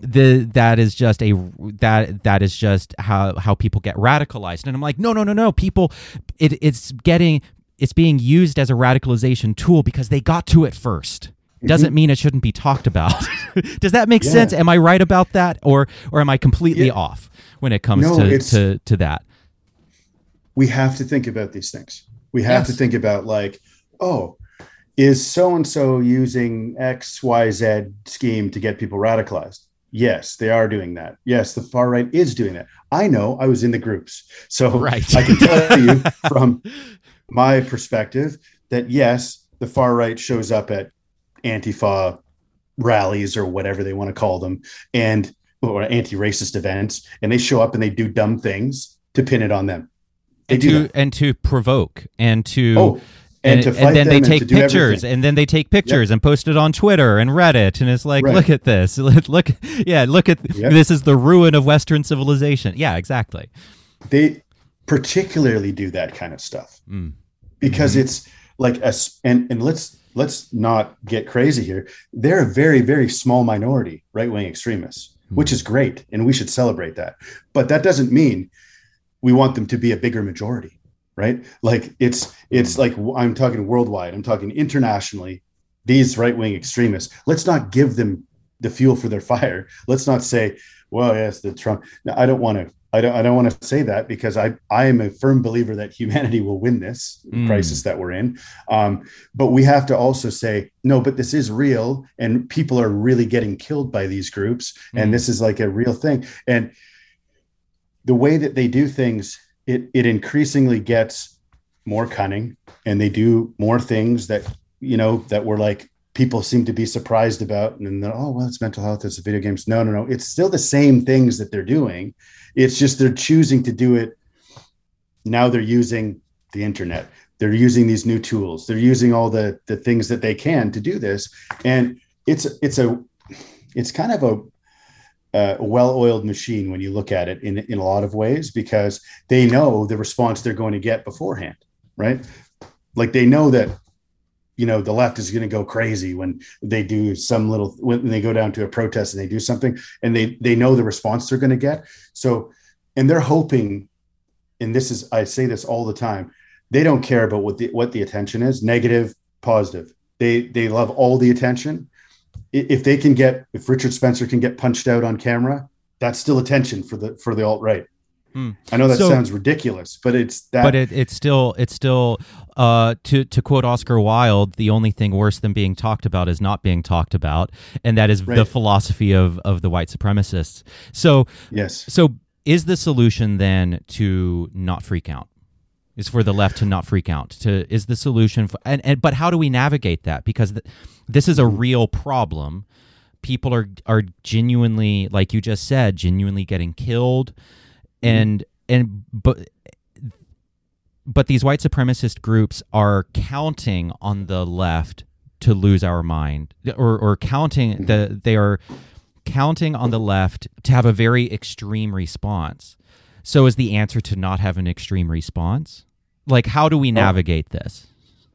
the that is just a that that is just how how people get radicalized. And i'm like no no no no. People it, it's getting it's being used as a radicalization tool because they got to it first. Doesn't mm-hmm. mean it shouldn't be talked about. Does that make yeah. sense? Am i right about that? Or or am i completely yeah. off when it comes no, to, to to that? We have to think about these things. We have yes. to think about like oh is so and so using xyz scheme to get people radicalized Yes, they are doing that. Yes, the far right is doing that. I know I was in the groups. So Right. I can tell you from my perspective that yes, the far right shows up at Antifa rallies or whatever they want to call them and or anti-racist events and they show up and they do dumb things to pin it on them. They and do to that. and to provoke and to Oh, and, and, and then they take pictures and then they take pictures and post it on Twitter and Reddit and it's like Right. look at this. Look yeah look at Yep. this is the ruin of western civilization. Yeah exactly. They particularly do that kind of stuff. Mm. because Mhm. it's like a and and let's let's not get crazy here. They're a very very small minority right-wing extremists which is great and we should celebrate that. But that doesn't mean we want them to be a bigger majority right like it's it's like i'm talking worldwide i'm talking internationally these right-wing extremists let's not give them the fuel for their fire let's not say well yes the trump no, i don't want to I don't, I don't want to say that because I, I am a firm believer that humanity will win this Mm. crisis that we're in. Um, but we have to also say, no, but this is real and people are really getting killed by these groups. Mm. And this is like a real thing. And the way that they do things, it, it increasingly gets more cunning and they do more things that, you know, that were like, people seem to be surprised about. And then, oh, well, it's mental health, it's video games. No, no, no. It's still the same things that they're doing. It's just they're choosing to do it. Now they're using the internet. They're using these new tools. They're using all the the things that they can to do this. And it's it's a it's kind of a, a well-oiled machine when you look at it in in a lot of ways because they know the response they're going to get beforehand, right? Like they know that you know the left is going to go crazy when they do some little when they go down to a protest and they do something and they they know the response they're going to get so and they're hoping and this is i say this all the time they don't care about what the what the attention is negative positive they they love all the attention if they can get if richard spencer can get punched out on camera that's still attention for the for the alt right Hmm. i know that So- sounds ridiculous but it's that but it, it's still it's still uh, to to quote Oscar Wilde, the only thing worse than being talked about is not being talked about, and that is the philosophy of of the white supremacists. So yes so is the solution then to not freak out? Is for the left to not freak out? To is the solution? For, and, and but how do we navigate that? Because th- this is a real problem. People are are genuinely, like you just said, genuinely getting killed, mm-hmm. and and but but these white supremacist groups are counting on the left to lose our mind or or counting the they are counting on the left to have a very extreme response so is the answer to not have an extreme response like how do we navigate this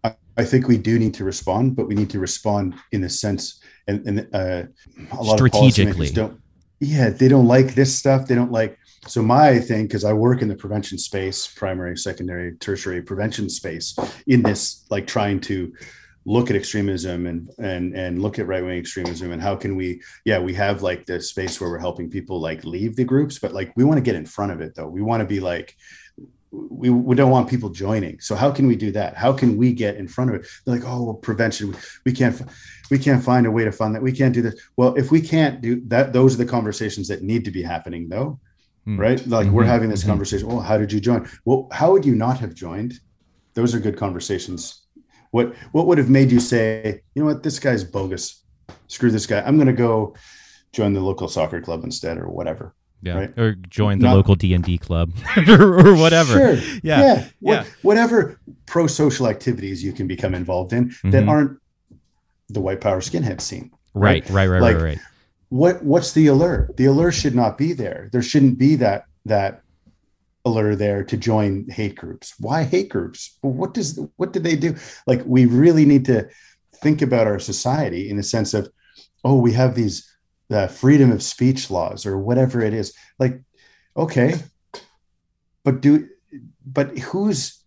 I, I think we do need to respond, but we need to respond in the sense and, and uh, a lot Strategically. of policymakers don't. Yeah, they don't like this stuff. They don't like. So my thing, because I work in the prevention space, primary, secondary, tertiary prevention space, in this like trying to look at extremism and and and look at right wing extremism and how can we yeah we have like this space where we're helping people like leave the groups but like we want to get in front of it though we want to be like we, we don't want people joining. So how can we do that? How can we get in front of it? They're like, oh, well, prevention. We, we can't we can't find a way to fund that. We can't do this. Well, if we can't do that, those are the conversations that need to be happening, though, Hmm. right? Like we're Mhm, having this mhm. conversation. Oh, how did you join? Well, how would you not have joined? Those are good conversations. What what would have made you say, you know what, this guy's bogus. Screw this guy. I'm going to go join the local soccer club instead, or whatever. Yeah Right. or join the Not- local d&d club or, or whatever Sure. yeah yeah, What- whatever pro social activities you can become involved in that Mhm. aren't the white power skinhead scene. right right right Like- right right What what's the allure? The allure should not be there. There shouldn't be that that allure there to join hate groups. Why hate groups? What does what do they do? Like we really need to think about our society in the sense of, oh, we have these uh, freedom of speech laws or whatever it is. Like, okay, but do but who's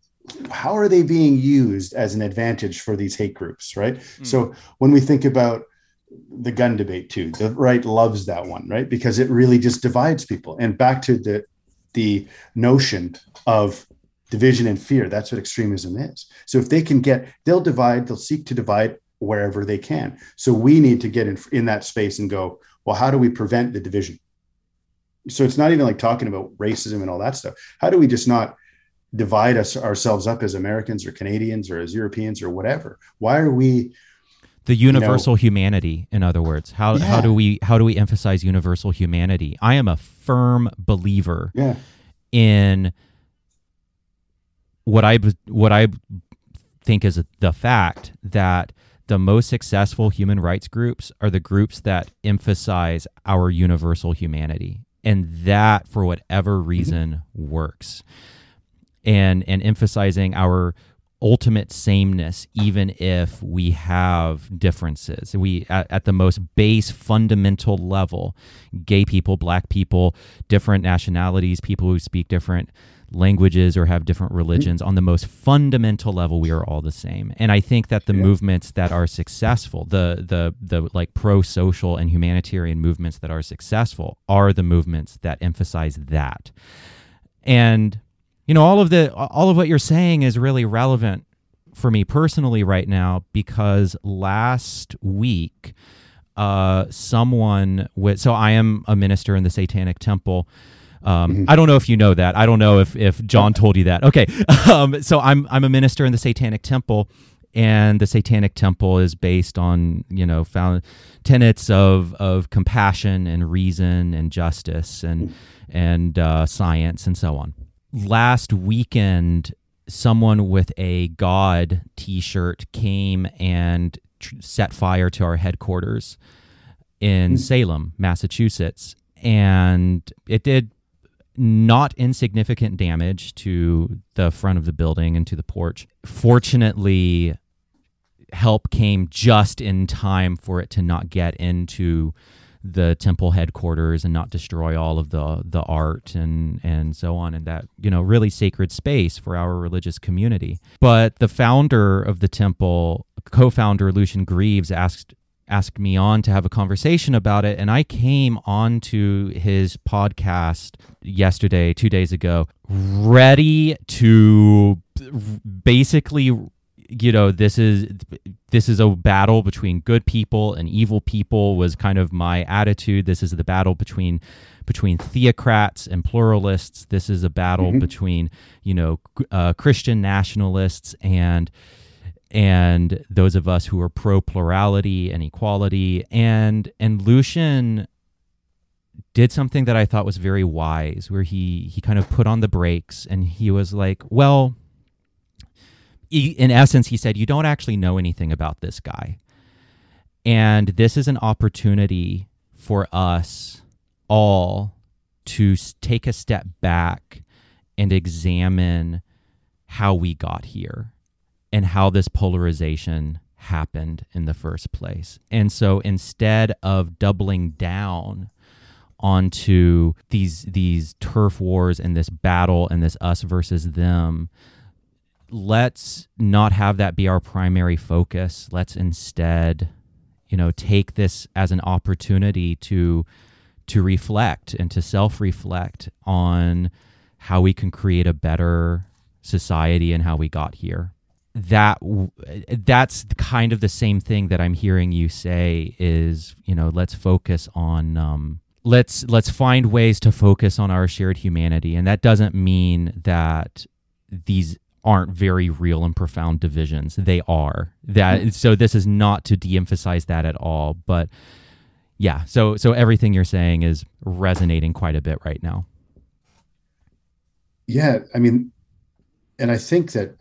how are they being used as an advantage for these hate groups right? So when we think about the gun debate too the right loves that one right? Because it really just divides people. And back to the the notion of division and fear that's what extremism is. So if they can get they'll divide they'll seek to divide wherever they can. So we need to get in in that space and go well how do we prevent the division? So it's not even like talking about racism and all that stuff. How do we just not divide us ourselves up as americans or canadians or as europeans or whatever? Why are we the universal you know, humanity in other words. How, yeah. how do we how do we emphasize universal humanity? I am a firm believer yeah. in what i what i think is the fact that the most successful human rights groups are the groups that emphasize our universal humanity. And that for whatever mm-hmm. reason works. And and emphasizing our ultimate sameness even if we have differences. We at, at, the most base fundamental level gay people black people different nationalities people who speak different languages or have different mm-hmm. religions on the most fundamental level we are all the same and i think that the yeah. movements that are successful the the the like pro social and humanitarian movements that are successful are the movements that emphasize that and you know all of the all of what you're saying is really relevant for me personally right now because last week uh someone with so I am a minister in the Satanic Temple um, mm-hmm. I don't know if you know that. I don't know if, if John told you that. Okay. Um, so I'm, I'm a minister in the Satanic Temple and the Satanic Temple is based on, you know, found tenets of, of compassion and reason and justice and, and uh, science and so on last weekend, someone with a God t shirt came and tr- set fire to our headquarters in mm. Salem, Massachusetts. And it did not insignificant damage to the front of the building and to the porch. Fortunately, help came just in time for it to not get into the temple headquarters and not destroy all of the the art and and so on and that you know really sacred space for our religious community but the founder of the temple co-founder Lucien Greaves asked asked me on to have a conversation about it and I came on to his podcast yesterday 2 days ago ready to basically you know this is this is a battle between good people and evil people was kind of my attitude this is the battle between between theocrats and pluralists this is a battle mm-hmm. between you know uh, christian nationalists and and those of us who are pro plurality and equality and and lucien did something that i thought was very wise where he he kind of put on the brakes and he was like well in essence, he said, You don't actually know anything about this guy. And this is an opportunity for us all to take a step back and examine how we got here and how this polarization happened in the first place. And so instead of doubling down onto these these turf wars and this battle and this us versus them, let's not have that be our primary focus. Let's instead, you know, take this as an opportunity to to reflect and to self-reflect on how we can create a better society and how we got here. That that's kind of the same thing that I'm hearing you say is, you know, let's focus on um, let's let's find ways to focus on our shared humanity and that doesn't mean that these aren't very real and profound divisions. They are that. Mm-hmm. So this is not to de-emphasize that at all, but yeah. So so everything you're saying is resonating quite a bit right now. Yeah, I mean, and I think that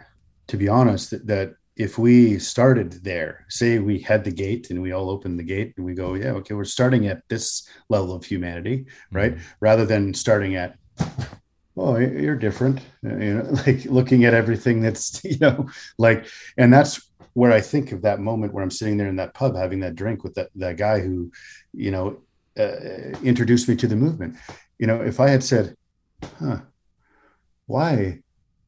to be honest, that, that if we started there, say we had the gate and we all open the gate and we go, yeah, okay, we're starting at this level of humanity, right? Mm-hmm. Rather than starting at oh you're different uh, you know like looking at everything that's you know like and that's where i think of that moment where i'm sitting there in that pub having that drink with that that guy who you know uh, introduced me to the movement you know if i had said huh why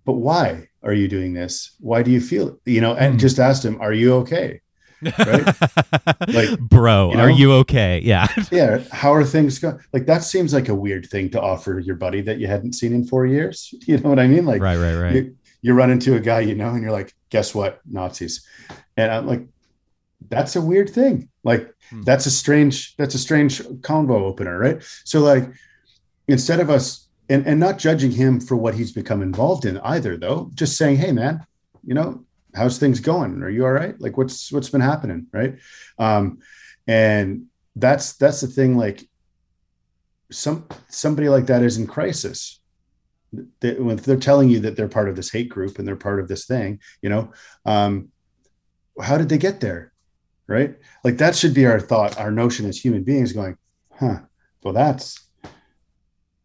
but why are you doing this why do you feel it? you know and mm. just asked him are you okay right? like, bro, you know? are you okay? Yeah. yeah. How are things going? Like, that seems like a weird thing to offer your buddy that you hadn't seen in four years. You know what I mean? Like, right, right, right. You, you run into a guy you know, and you're like, guess what? Nazis. And I'm like, that's a weird thing. Like hmm. that's a strange that's a strange convo opener, right? So like instead of us and and not judging him for what he's become involved in either, though, just saying, hey man, you know, how's things going? Are you all right? Like what's what's been happening, right? Um, and that's that's the thing. Like some somebody like that is in crisis. They, when they're telling you that they're part of this hate group and they're part of this thing, you know, um, how did they get there? Right? Like that should be our thought, our notion as human beings going, huh, well, that's,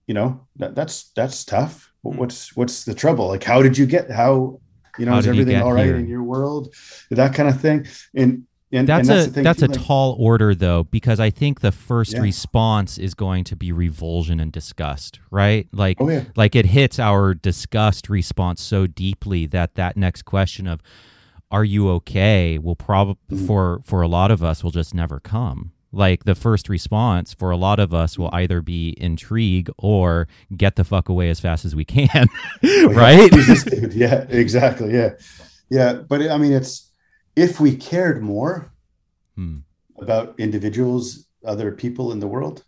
you know, that, that's, that's tough. Hmm. What's, what's the trouble? Like, how did you get, how, you know, how is everything all right here? in your world? That kind of thing. And, and that's, and that's a that's too, a like, tall order though because I think the first yeah. response is going to be revulsion and disgust, right? Like oh, yeah. like it hits our disgust response so deeply that that next question of are you okay will probably mm-hmm. for for a lot of us will just never come like the first response for a lot of us will either be intrigue or get the fuck away as fast as we can right? Yeah exactly yeah. Yeah but i mean it's if we cared more hmm. about individuals other people in the world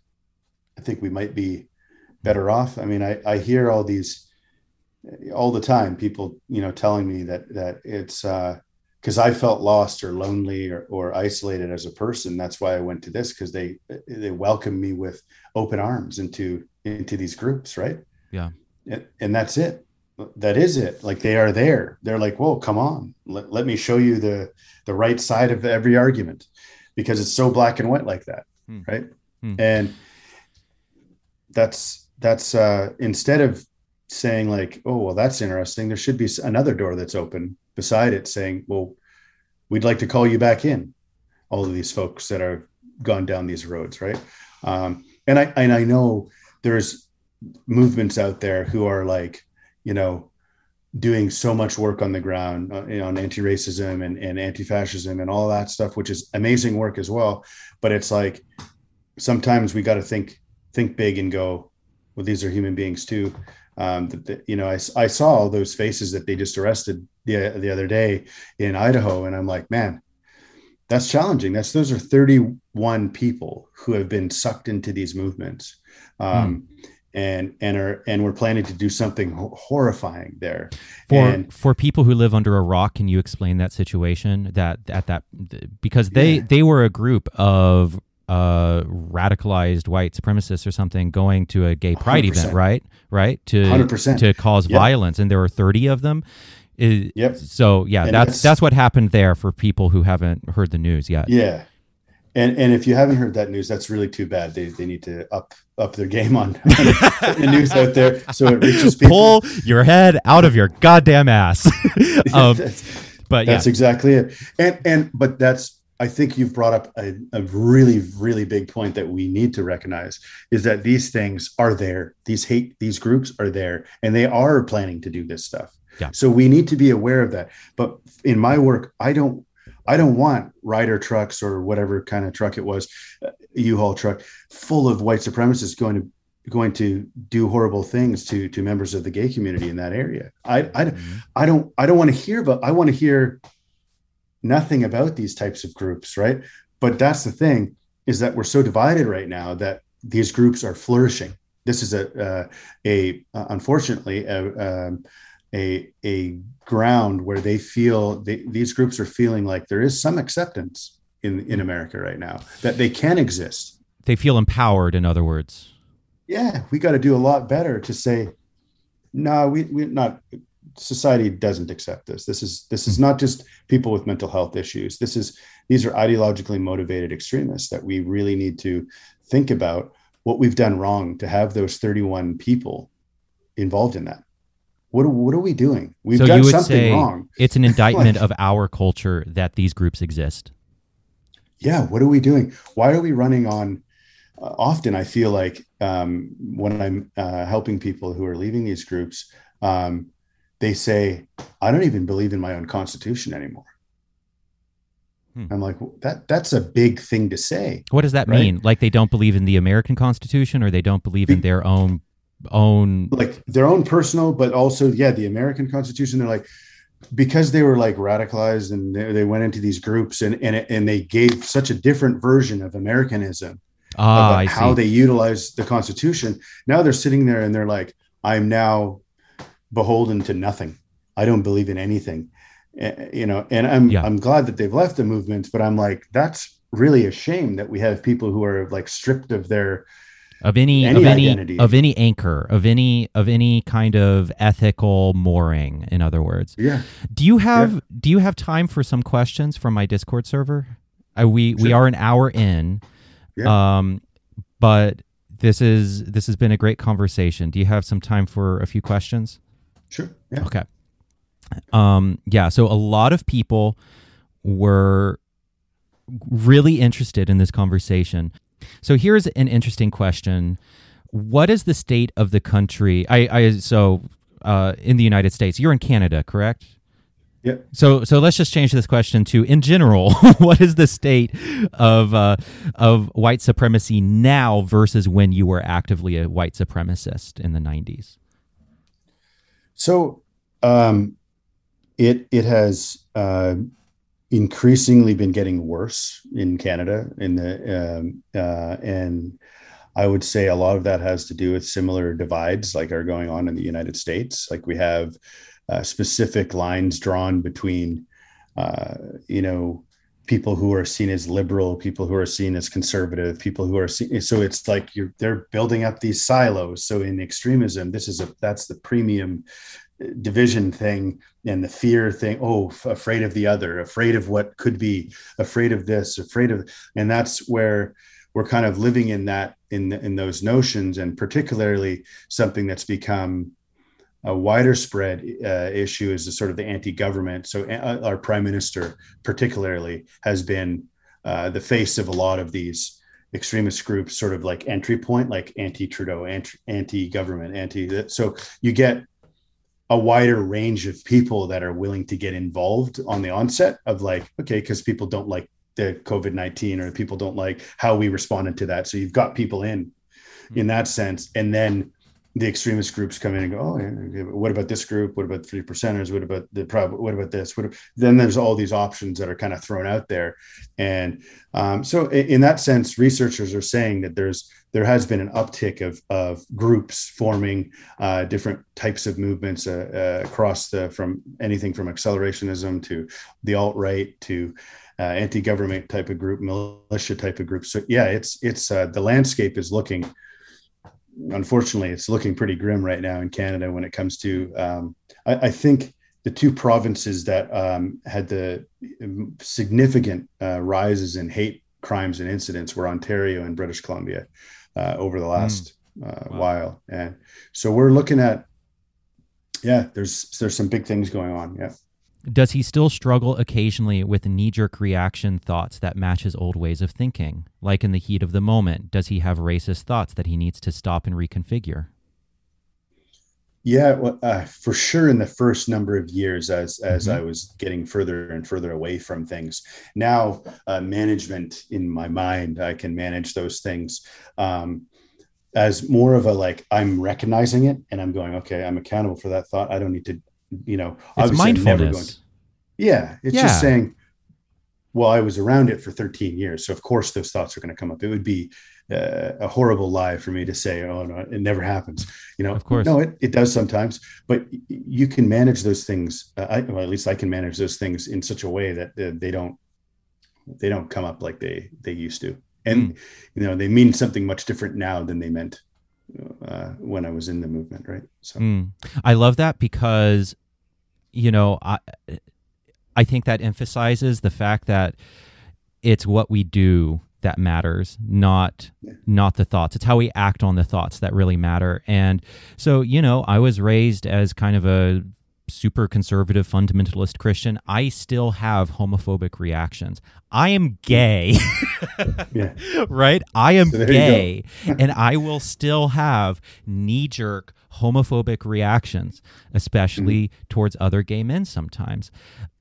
i think we might be better off. I mean i i hear all these all the time people you know telling me that that it's uh because I felt lost or lonely or, or isolated as a person. That's why I went to this because they they welcomed me with open arms into into these groups, right? Yeah, and, and that's it. That is it. Like they are there. They're like, "Whoa, come on, let, let me show you the the right side of every argument," because it's so black and white like that, hmm. right? Hmm. And that's that's uh, instead of saying like, "Oh, well, that's interesting," there should be another door that's open beside it saying, well, we'd like to call you back in, all of these folks that are gone down these roads, right? Um, and I and I know there's movements out there who are like, you know, doing so much work on the ground uh, on anti-racism and, and anti-fascism and all that stuff, which is amazing work as well. But it's like sometimes we got to think think big and go, well, these are human beings too. Um, you know, I, I saw all those faces that they just arrested the the other day in Idaho, and I'm like, man, that's challenging. That's those are 31 people who have been sucked into these movements, um, mm. and and are and we're planning to do something horrifying there. For and, for people who live under a rock, can you explain that situation? That at that because they yeah. they were a group of uh, radicalized white supremacists or something going to a gay pride 100%. event, right? Right to 100%. to cause yep. violence, and there were thirty of them. It, yep. So yeah, and that's that's what happened there for people who haven't heard the news yet. Yeah, and and if you haven't heard that news, that's really too bad. They they need to up up their game on, on the news out there so it reaches people. Pull your head out of your goddamn ass. um, but that's yeah. exactly it. And and but that's I think you've brought up a, a, really, really big point that we need to recognize is that these things are there. These hate, these groups are there, and they are planning to do this stuff. Yeah. So we need to be aware of that. But in my work, I don't, I don't want Ryder trucks or whatever kind of truck it was, uh, U-Haul truck, full of white supremacists going to going to do horrible things to to members of the gay community in that area. I I, mm-hmm. I don't I don't want to hear, but I want to hear nothing about these types of groups, right? But that's the thing is that we're so divided right now that these groups are flourishing. This is a uh, a uh, unfortunately a, um, a a ground where they feel they, these groups are feeling like there is some acceptance in in America right now that they can exist. They feel empowered, in other words. Yeah, we got to do a lot better to say, no, we we not society doesn't accept this. This is this is not just people with mental health issues. This is these are ideologically motivated extremists that we really need to think about what we've done wrong to have those 31 people involved in that. What are, what are we doing? We've so done something wrong. It's an indictment like, of our culture that these groups exist. Yeah, what are we doing? Why are we running on uh, often I feel like um, when I'm uh, helping people who are leaving these groups, um, they say, I don't even believe in my own constitution anymore. Hmm. I'm like, that that's a big thing to say. What does that right? mean? Like they don't believe in the American Constitution or they don't believe in their own own like their own personal, but also, yeah, the American Constitution. They're like, because they were like radicalized and they, they went into these groups and and, and they gave such a different version of Americanism Ah, about how they utilize the Constitution. Now they're sitting there and they're like, I'm now beholden to nothing. I don't believe in anything. You know, and I'm Yeah. I'm glad that they've left the movement, but I'm like, that's really a shame that we have people who are like stripped of their of any, any of any identity. of any anchor of any of any kind of ethical mooring in other words yeah. do you have do you have time for some questions from my discord server uh, we we are an hour in Yeah. um but this is this has been a great conversation do you have some time for a few questions Sure. Yeah. Okay. Um, yeah, so a lot of people were really interested in this conversation. So here's an interesting question. What is the state of the country? I, I so uh, in the United States, you're in Canada, correct? Yeah. So so let's just change this question to in general, what is the state of uh, of white supremacy now versus when you were actively a white supremacist in the 90s? So um, it it has uh, increasingly been getting worse in Canada. In the um, uh, and I would say a lot of that has to do with similar divides like are going on in the United States. Like we have uh, specific lines drawn between uh, you know people who are seen as liberal, people who are seen as conservative, people who are seen. So it's like you're they're building up these silos. So in extremism, this is a that's the premium division thing and the fear thing. Oh f- afraid of the other afraid of what could be afraid of this afraid of and that's where we're kind of living in that in in those notions and particularly something that's become a wider spread uh, issue is the sort of the anti-government. So uh, our prime minister particularly has been uh, the face of a lot of these extremist groups sort of like entry point like anti-trudeau anti- anti-government anti so you get a wider range of people that are willing to get involved on the onset of like okay because people don't like the covid-19 or people don't like how we responded to that. So you've got people in in that sense. And then the extremist groups come in and go oh yeah, what about this group? What about the three percenters? What about the prob what about this? What ab-" then there's all these options that are kind of thrown out there. And um, so in, in that sense researchers are saying that there's there has been an uptick of, of groups forming uh, different types of movements uh, uh, across the from anything from accelerationism to the alt right to uh, anti-government type of group, militia type of group. So yeah, it's it's uh, the landscape is looking. Unfortunately, it's looking pretty grim right now in Canada when it comes to. Um, I, I think the two provinces that um, had the significant uh, rises in hate crimes and incidents were Ontario and British Columbia uh, over the last uh, Wow. while, and so we're looking at. Yeah, there's there's some big things going on. Yeah. Does he still struggle occasionally with knee jerk reaction thoughts that match his old ways of thinking? Like in the heat of the moment, does he have racist thoughts that he needs to stop and reconfigure? Yeah, well, uh, for sure. In the first number of years, as as Mhm. I was getting further and further away from things, now uh, management in my mind, I can manage those things um, as more of a like I'm recognizing it and I'm going, okay, I'm accountable for that thought. I don't need to, you know, It's obviously I'm never going mindfulness. yeah, it's Yeah. just saying, well, I was around it for 13 years. So, of course, those thoughts are going to come up. It would be uh, a horrible lie for me to say, oh, no, it never happens. You know, Of course. No, it, it does sometimes, but you can manage those things. Uh, I, well, at least I can manage those things in such a way that uh, they don't they don't come up like they they used to and you know they mean something much different now than they meant uh, when i was in the movement right so Mm. I love that because, you know, I, I think that emphasizes the fact that it's what we do that matters, not Yeah. not the thoughts. It's how we act on the thoughts that really matter. And so, you know, I was raised as kind of a super conservative fundamentalist Christian. I still have homophobic reactions. I am gay. yeah right? I am So there you go. gay, and I will still have knee jerk homophobic reactions, especially Mm-hmm. towards other gay men sometimes,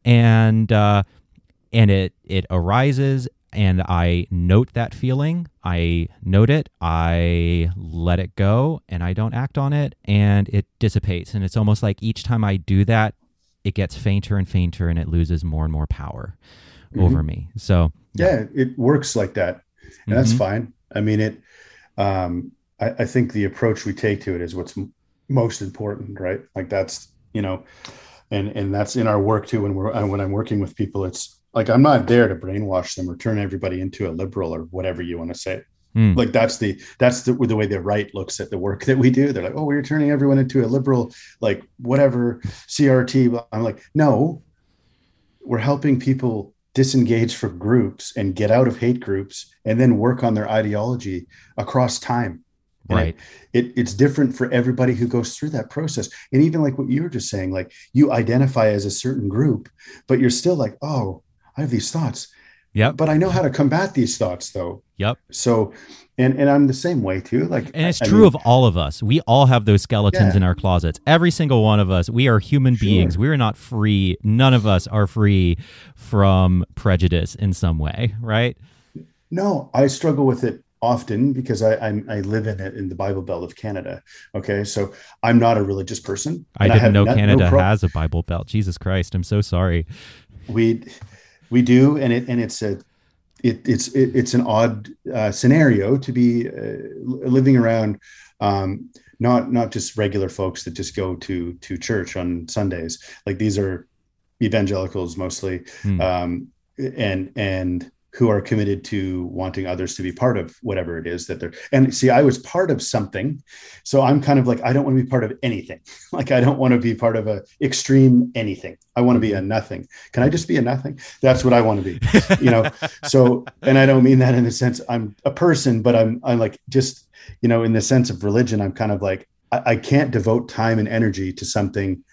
and uh, and it it arises. And I note that feeling. I note it. I let it go, and I don't act on it, and it dissipates. And it's almost like each time I do that, it gets fainter and fainter and it loses more and more power Mhm. over me. So yeah it works like that and that's Mhm. fine i mean it um I, I think the approach we take to it is what's m- most important right like that's you know and and that's in our work too when we're uh, when i'm working with people it's like i'm not there to brainwash them or turn everybody into a liberal or whatever you want to say. Mm. like that's the that's the, the way the right looks at the work that we do. They're like oh we're turning everyone into a liberal like whatever crt i'm like no. We're helping people disengage from groups and get out of hate groups and then work on their ideology across time. And right. it, it it's different for everybody who goes through that process. And even like what you were just saying like you identify as a certain group but you're still like oh i have these thoughts Yep. but i know how to combat these thoughts though Yep. so and and i'm the same way too like And it's I- I true mean, of all of us. We all have those skeletons Yeah. in our closets. Every single one of us. We are human Sure. beings. We are not free. None of us are free from prejudice in some way, right? No, I struggle with it often because I I'm, I live in it in the Bible Belt of Canada. Okay, so I'm not a religious person. I didn't have know no- no Canada pro- has a Bible Belt. Jesus Christ, I'm so sorry. we we do, and it and it's a it, it's it, it's an odd uh, scenario to be uh, living around. Um, not not just regular folks that just go to to church on Sundays. Like these are evangelicals mostly, Hmm. um, and and who are committed to wanting others to be part of whatever it is that they're and see i was part of something. So i'm kind of like i don't want to be part of anything. Like i don't want to be part of a extreme anything. I want to be a mm-hmm. nothing. Can i just be a nothing? That's what i want to be you know? So and i don't mean that in the sense i'm a person but i'm i'm like just you know in the sense of religion i'm kind of like i, I can't devote time and energy to something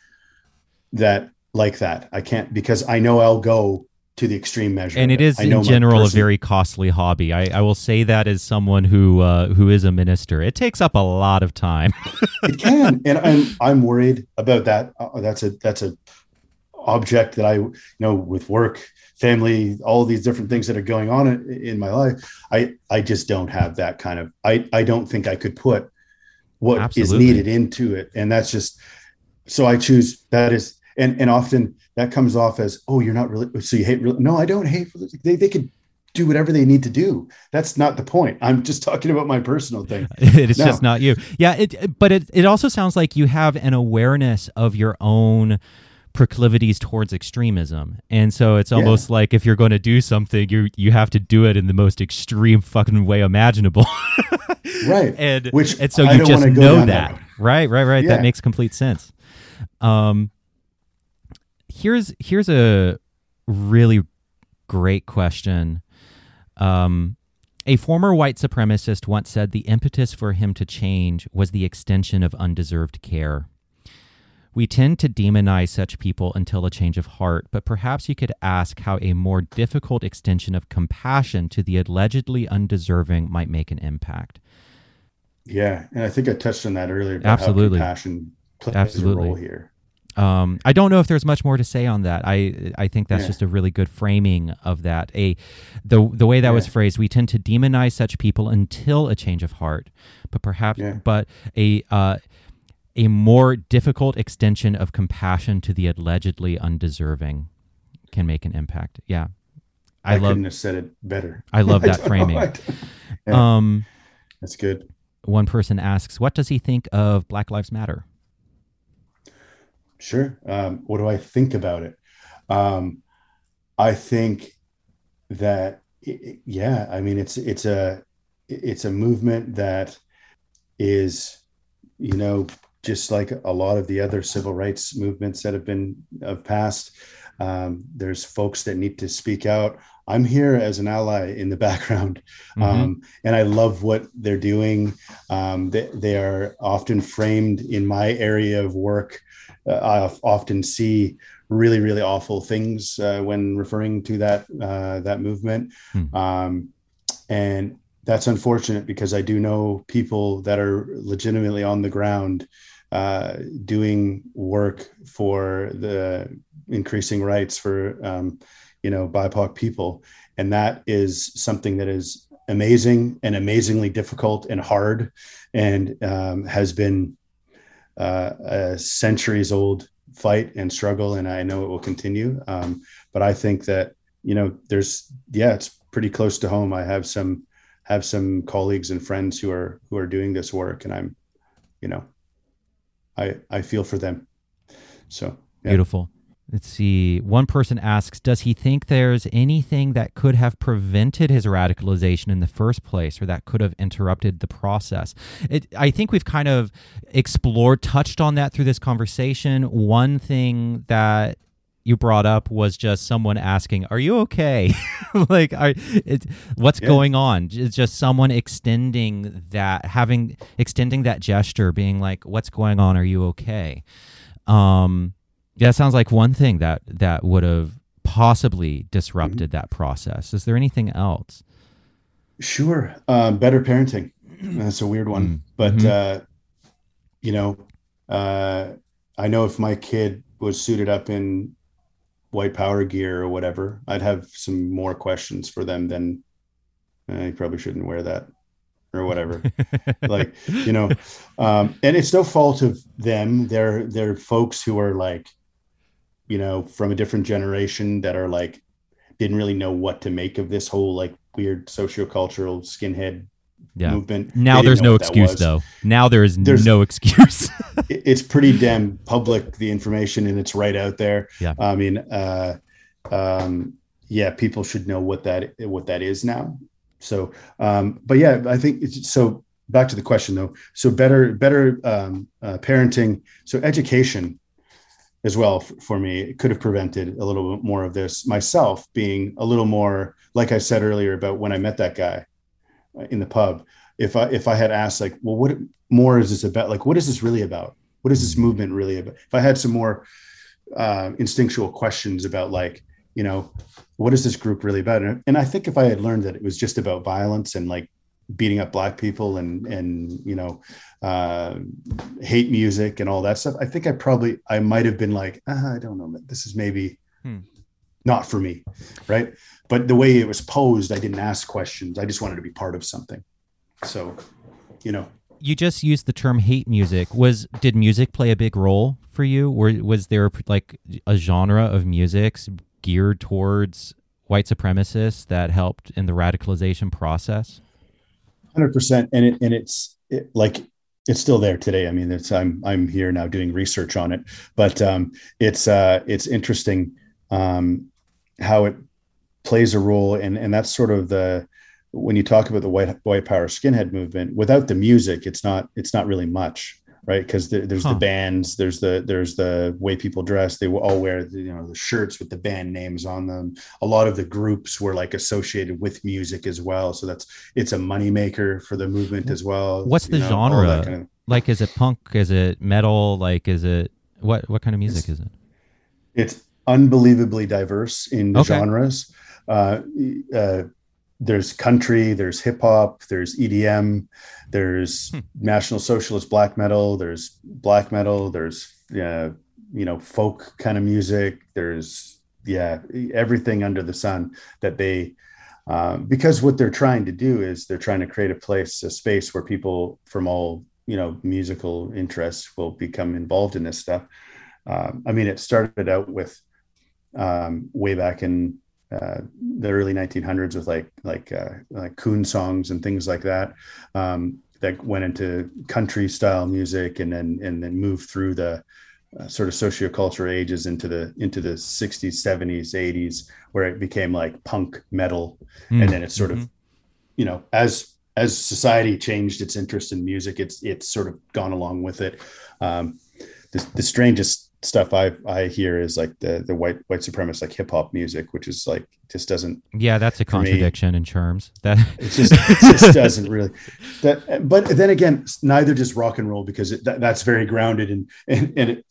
that like that. I can't because i know i'll go to the extreme measure and it is in general a very costly hobby. I, I will say that as someone who uh, who is a minister, it takes up a lot of time. it can and I'm, I'm worried about that uh, that's a that's a object that i you know with work family all these different things that are going on in, in my life i i just don't have that kind of i i don't think i could put what is Absolutely. needed into it and that's just so i choose that is and and often that comes off as oh you're not really so you hate really no i don't hate they, they could do whatever they need to do that's not the point i'm just talking about my personal thing it's No. just not you. Yeah, it but it it also sounds like you have an awareness of your own proclivities towards extremism. And so it's Yeah. almost like if you're going to do something, you you have to do it in the most extreme fucking way imaginable. right and Which and so I you just know that. that right, right, right. Yeah. That makes complete sense. Um here's here's a really great question. Um a former white supremacist once said the impetus for him to change was the extension of undeserved care. We tend to demonize such people until a change of heart, but perhaps you could ask how a more difficult extension of compassion to the allegedly undeserving might make an impact. Yeah, and I think I touched on that earlier. About Absolutely. compassion plays Absolutely. a role here. Um, I don't know if there's much more to say on that. I I think that's Yeah. just a really good framing of that. A the the way that was phrased, we tend to demonize such people until a change of heart, but perhaps Yeah. but a uh, a more difficult extension of compassion to the allegedly undeserving can make an impact. Yeah, I, I, love couldn't have said it better. I love that don't framing. Yeah. Um, That's good. one person asks, "What does he think of Black Lives Matter?" Sure. Um, what do I think about it? Um, I think that i- i- yeah, I mean it's it's a it's a movement that is you know just like a lot of the other civil rights movements that have been of past. Um, there's folks that need to speak out. I'm here as an ally in the background, Mhm. um, and I love what they're doing. Um, they, they are often framed in my area of work. Uh, I often see really, really awful things uh, when referring to that uh, that movement, Hmm. um, and that's unfortunate because I do know people that are legitimately on the ground uh, doing work for the increasing rights for um, you know BIPOC people, and that is something that is amazing and amazingly difficult and hard, and um, has been uh, a centuries old fight and struggle, and I know it will continue. Um, but I think that you know, there's yeah, it's pretty close to home. I have some have some colleagues and friends who are who are doing this work, and I'm, you know, I I feel for them. So yeah. beautiful. Let's see. One person asks, does he think there's anything that could have prevented his radicalization in the first place or that could have interrupted the process? It, I think we've kind of explored, touched on that through this conversation. One thing that you brought up was just someone asking, "Are you okay?" like, are, it, what's yeah. going on? It's just someone extending that, having extending that gesture, being like, "What's going on? Are you okay?" Um, yeah, sounds like one thing that that would have possibly disrupted mm-hmm. that process. Is there anything else? Sure, um, better parenting. That's a weird one, mm-hmm. but mm-hmm. uh, you know, uh, I know if my kid was suited up in white power gear or whatever, I'd have some more questions for them than eh, you probably shouldn't wear that or whatever. like, you know, um, and it's no fault of them. They're they're folks who are like, you know, from a different generation that are like didn't really know what to make of this whole like weird sociocultural skinhead yeah. movement. Now there's no excuse though. Now there is there's, no excuse. it's pretty damn public the information and it's right out there. Yeah. I mean, uh, um, yeah, people should know what that what that is now. So, um, but yeah, I think it's so. Back to the question though. So better better um, uh, parenting. So education as well for, me. It could have prevented a little bit more of this myself being a little more like i said earlier about when i met that guy in the pub. If i if i had asked like well what more is this about? Like what is this really about? What is this movement really about? If i had some more uh, instinctual questions about like you know what is this group really about? And, and i think if i had learned that it was just about violence and like beating up black people and and you know uh, hate music and all that stuff i think i probably i might have been like ah, i don't know this is maybe hmm. not for me right but the way it was posed, I didn't ask questions. I just wanted to be part of something. So, you know. You just used the term hate music. Was did music play a big role for you? Or was there like a genre of music geared towards white supremacists that helped in the radicalization process? Hundred percent, and it and it's it, like it's still there today. I mean, it's I'm I'm here now doing research on it, but um, it's uh, it's interesting um, how it plays a role and and that's sort of the when you talk about the white white power skinhead movement without the music it's not it's not really much right? Because the, there's huh. the bands there's the there's the way people dress. They all wear the, you know the shirts with the band names on them. A lot of the groups were like associated with music as well. So that's it's a moneymaker for the movement as well what's the know, genre? kind of, like is it punk? Is it metal? Like is it what what kind of music is it? It's unbelievably diverse in okay. genres. Uh, uh, there's country, there's hip hop, there's EDM, there's hmm. National Socialist black metal, there's black metal, there's uh, you know folk kind of music, there's yeah everything under the sun that they um, because what they're trying to do is they're trying to create a place, a space where people from all you know musical interests will become involved in this stuff. Um, I mean, it started out with um, way back in uh, the early 1900s with like like uh, like coon songs and things like that um, that went into country style music and then and then moved through the uh, sort of sociocultural ages into the into the 60s 70s 80s where it became like punk metal mm. and then it's sort mm-hmm. of you know as as society changed its interest in music it's it's sort of gone along with it um, the, the strangest stuff I I hear is like the the white white supremacist like hip hop music, which is like just doesn't. Yeah, that's a contradiction me, in terms that it just it just doesn't really. That, but then again, neither does rock and roll because it, that, that's very grounded and and and it,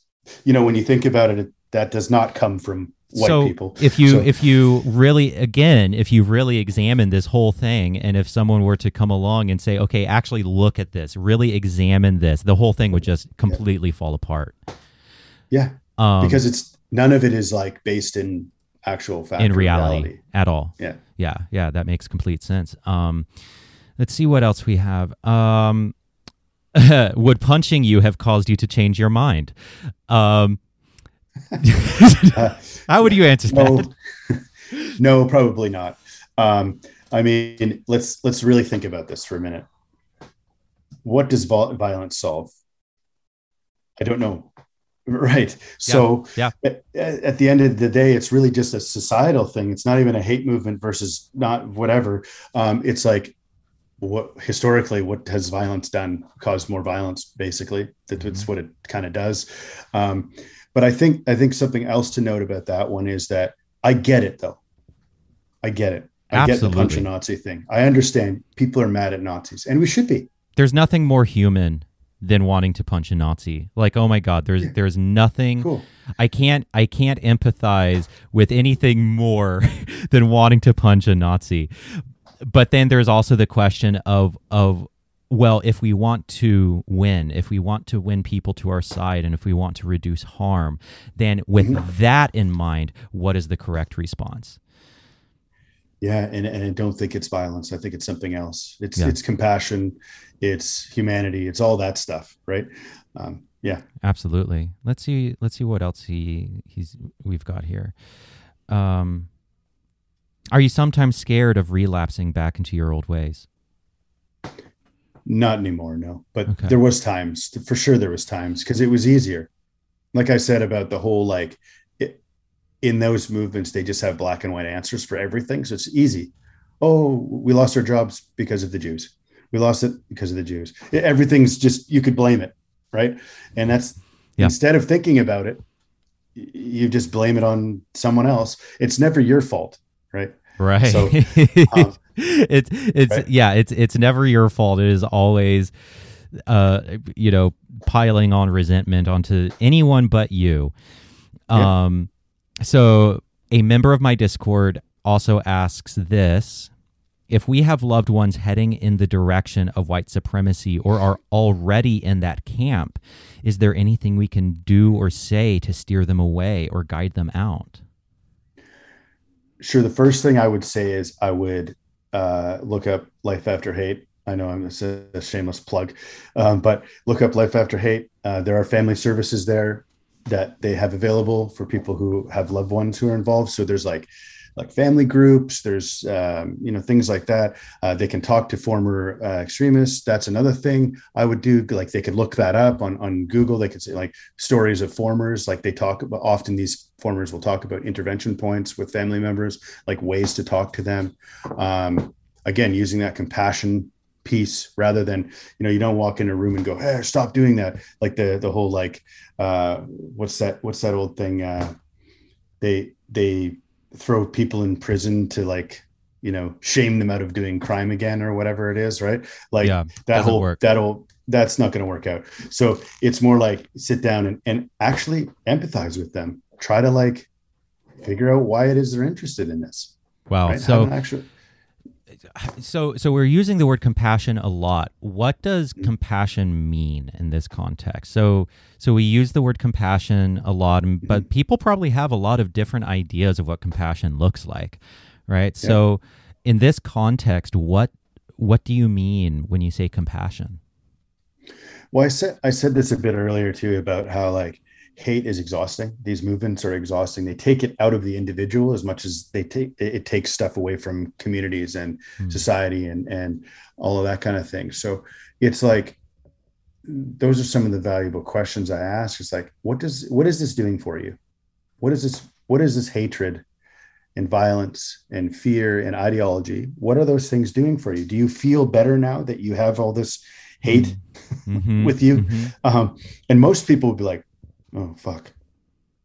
you know when you think about it, it that does not come from white so people. If you so, if you really again, if you really examine this whole thing, and if someone were to come along and say, okay, actually look at this, really examine this, the whole thing would just completely yeah. fall apart. Yeah. Um, because it's none of it is like based in actual fact in reality, reality, at all. Yeah. Yeah. Yeah. That makes complete sense. Um, let's see what else we have. Um, would punching you have caused you to change your mind? Um, uh, How would you answer no, that? no, probably not. Um, I mean, let's let's really think about this for a minute. What does violence solve? I don't know. Right. So yeah. At, at, the end of the day, it's really just a societal thing. It's not even a hate movement versus not whatever. Um, it's like what historically, what has violence done? Caused more violence, basically. That's mm-hmm. what it kind of does. Um, but I think I think something else to note about that one is that I get it though. I get it. I Absolutely. get the punch a Nazi thing. I understand people are mad at Nazis, and we should be. There's nothing more human than wanting to punch a Nazi. Like, oh my God, there's yeah. there's nothing cool. I can't I can't empathize with anything more than wanting to punch a Nazi. But then there's also the question of of well, if we want to win, if we want to win people to our side, and if we want to reduce harm, then with mm-hmm. that in mind, what is the correct response? Yeah, and, and I don't think it's violence. I think it's something else. It's yeah. it's compassion, it's humanity, it's all that stuff, right? Um, yeah, absolutely. Let's see. Let's see what else he he's we've got here. Um, are you sometimes scared of relapsing back into your old ways? Not anymore, no. But okay. there was times, for sure. There was times because it was easier. Like I said about the whole like in those movements, they just have black and white answers for everything. So it's easy. Oh, we lost our jobs because of the Jews. We lost it because of the Jews. Everything's just, you could blame it. Right. And that's yeah. instead of thinking about it, you just blame it on someone else. It's never your fault. Right. Right. So, um, it's, it's, right? yeah, it's, it's never your fault. It is always, uh, you know, piling on resentment onto anyone but you. Um, so a member of my Discord also asks this if we have loved ones heading in the direction of white supremacy or are already in that camp, is there anything we can do or say to steer them away or guide them out? Sure. The first thing I would say is I would uh, look up Life After Hate. I know I'm a, a shameless plug, um, but look up Life After Hate. Uh, there are family services there that they have available for people who have loved ones who are involved. So there's like like family groups there's um, you know things like that. Uh, they can talk to former uh, extremists. That's another thing i would do like they could look that up on, on google. They could say like stories of formers like they talk about often these formers will talk about intervention points with family members like ways to talk to them. Um, again using that compassion piece rather than you know you don't walk in a room and go hey stop doing that. Like the the whole like uh what's that what's that old thing uh they they throw people in prison to like you know shame them out of doing crime again or whatever it is right like yeah, that whole work. that'll that's not going to work out so it's more like sit down and, and actually empathize with them try to like figure out why it is they're interested in this wow right? so actually so so we're using the word compassion a lot what does mm. compassion mean in this context so so we use the word compassion a lot but mm-hmm. people probably have a lot of different ideas of what compassion looks like right yeah. so in this context what what do you mean when you say compassion well i said i said this a bit earlier too about how like hate is exhausting. These movements are exhausting. They take it out of the individual as much as they take it takes stuff away from communities and mm. society and and all of that kind of thing. So it's like those are some of the valuable questions I ask. It's like, what does what is this doing for you? What is this? What is this hatred and violence and fear and ideology? What are those things doing for you? Do you feel better now that you have all this hate mm-hmm. with you? Mm-hmm. Um, and most people would be like, oh fuck.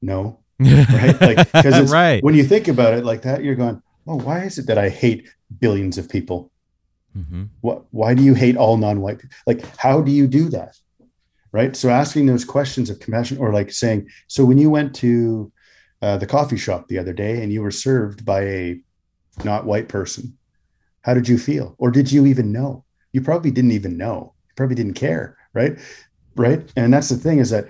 No? Right? Like because right. when you think about it like that you're going oh why is it that i hate billions of people? Mm-hmm. what why do you hate all non-white people? like how do you do that? Right? So asking those questions of compassion or like saying so when you went to uh, the coffee shop the other day and you were served by a not white person how did you feel? Or did you even know? You probably didn't even know. You probably didn't care right? Right? And that's the thing is that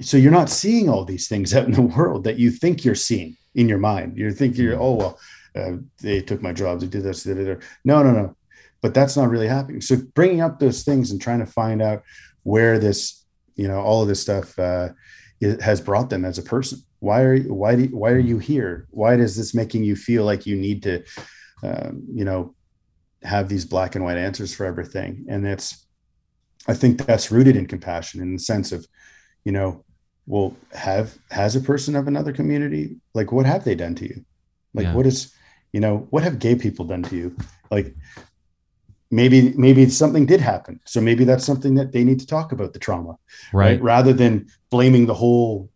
so you're not seeing all these things out in the world that you think you're seeing in your mind. You're thinking, you're, oh well, uh, they took my jobs, they did this, they did that. No, no, no. But that's not really happening. So bringing up those things and trying to find out where this, you know, all of this stuff uh, has brought them as a person why are you, why do why are you here why does this making you feel like you need to um, you know have these black and white answers for everything and it's i think that's rooted in compassion in the sense of you know well have has a person of another community like what have they done to you like yeah. what is you know what have gay people done to you like maybe maybe something did happen so maybe that's something that they need to talk about the trauma right, right? rather than blaming the whole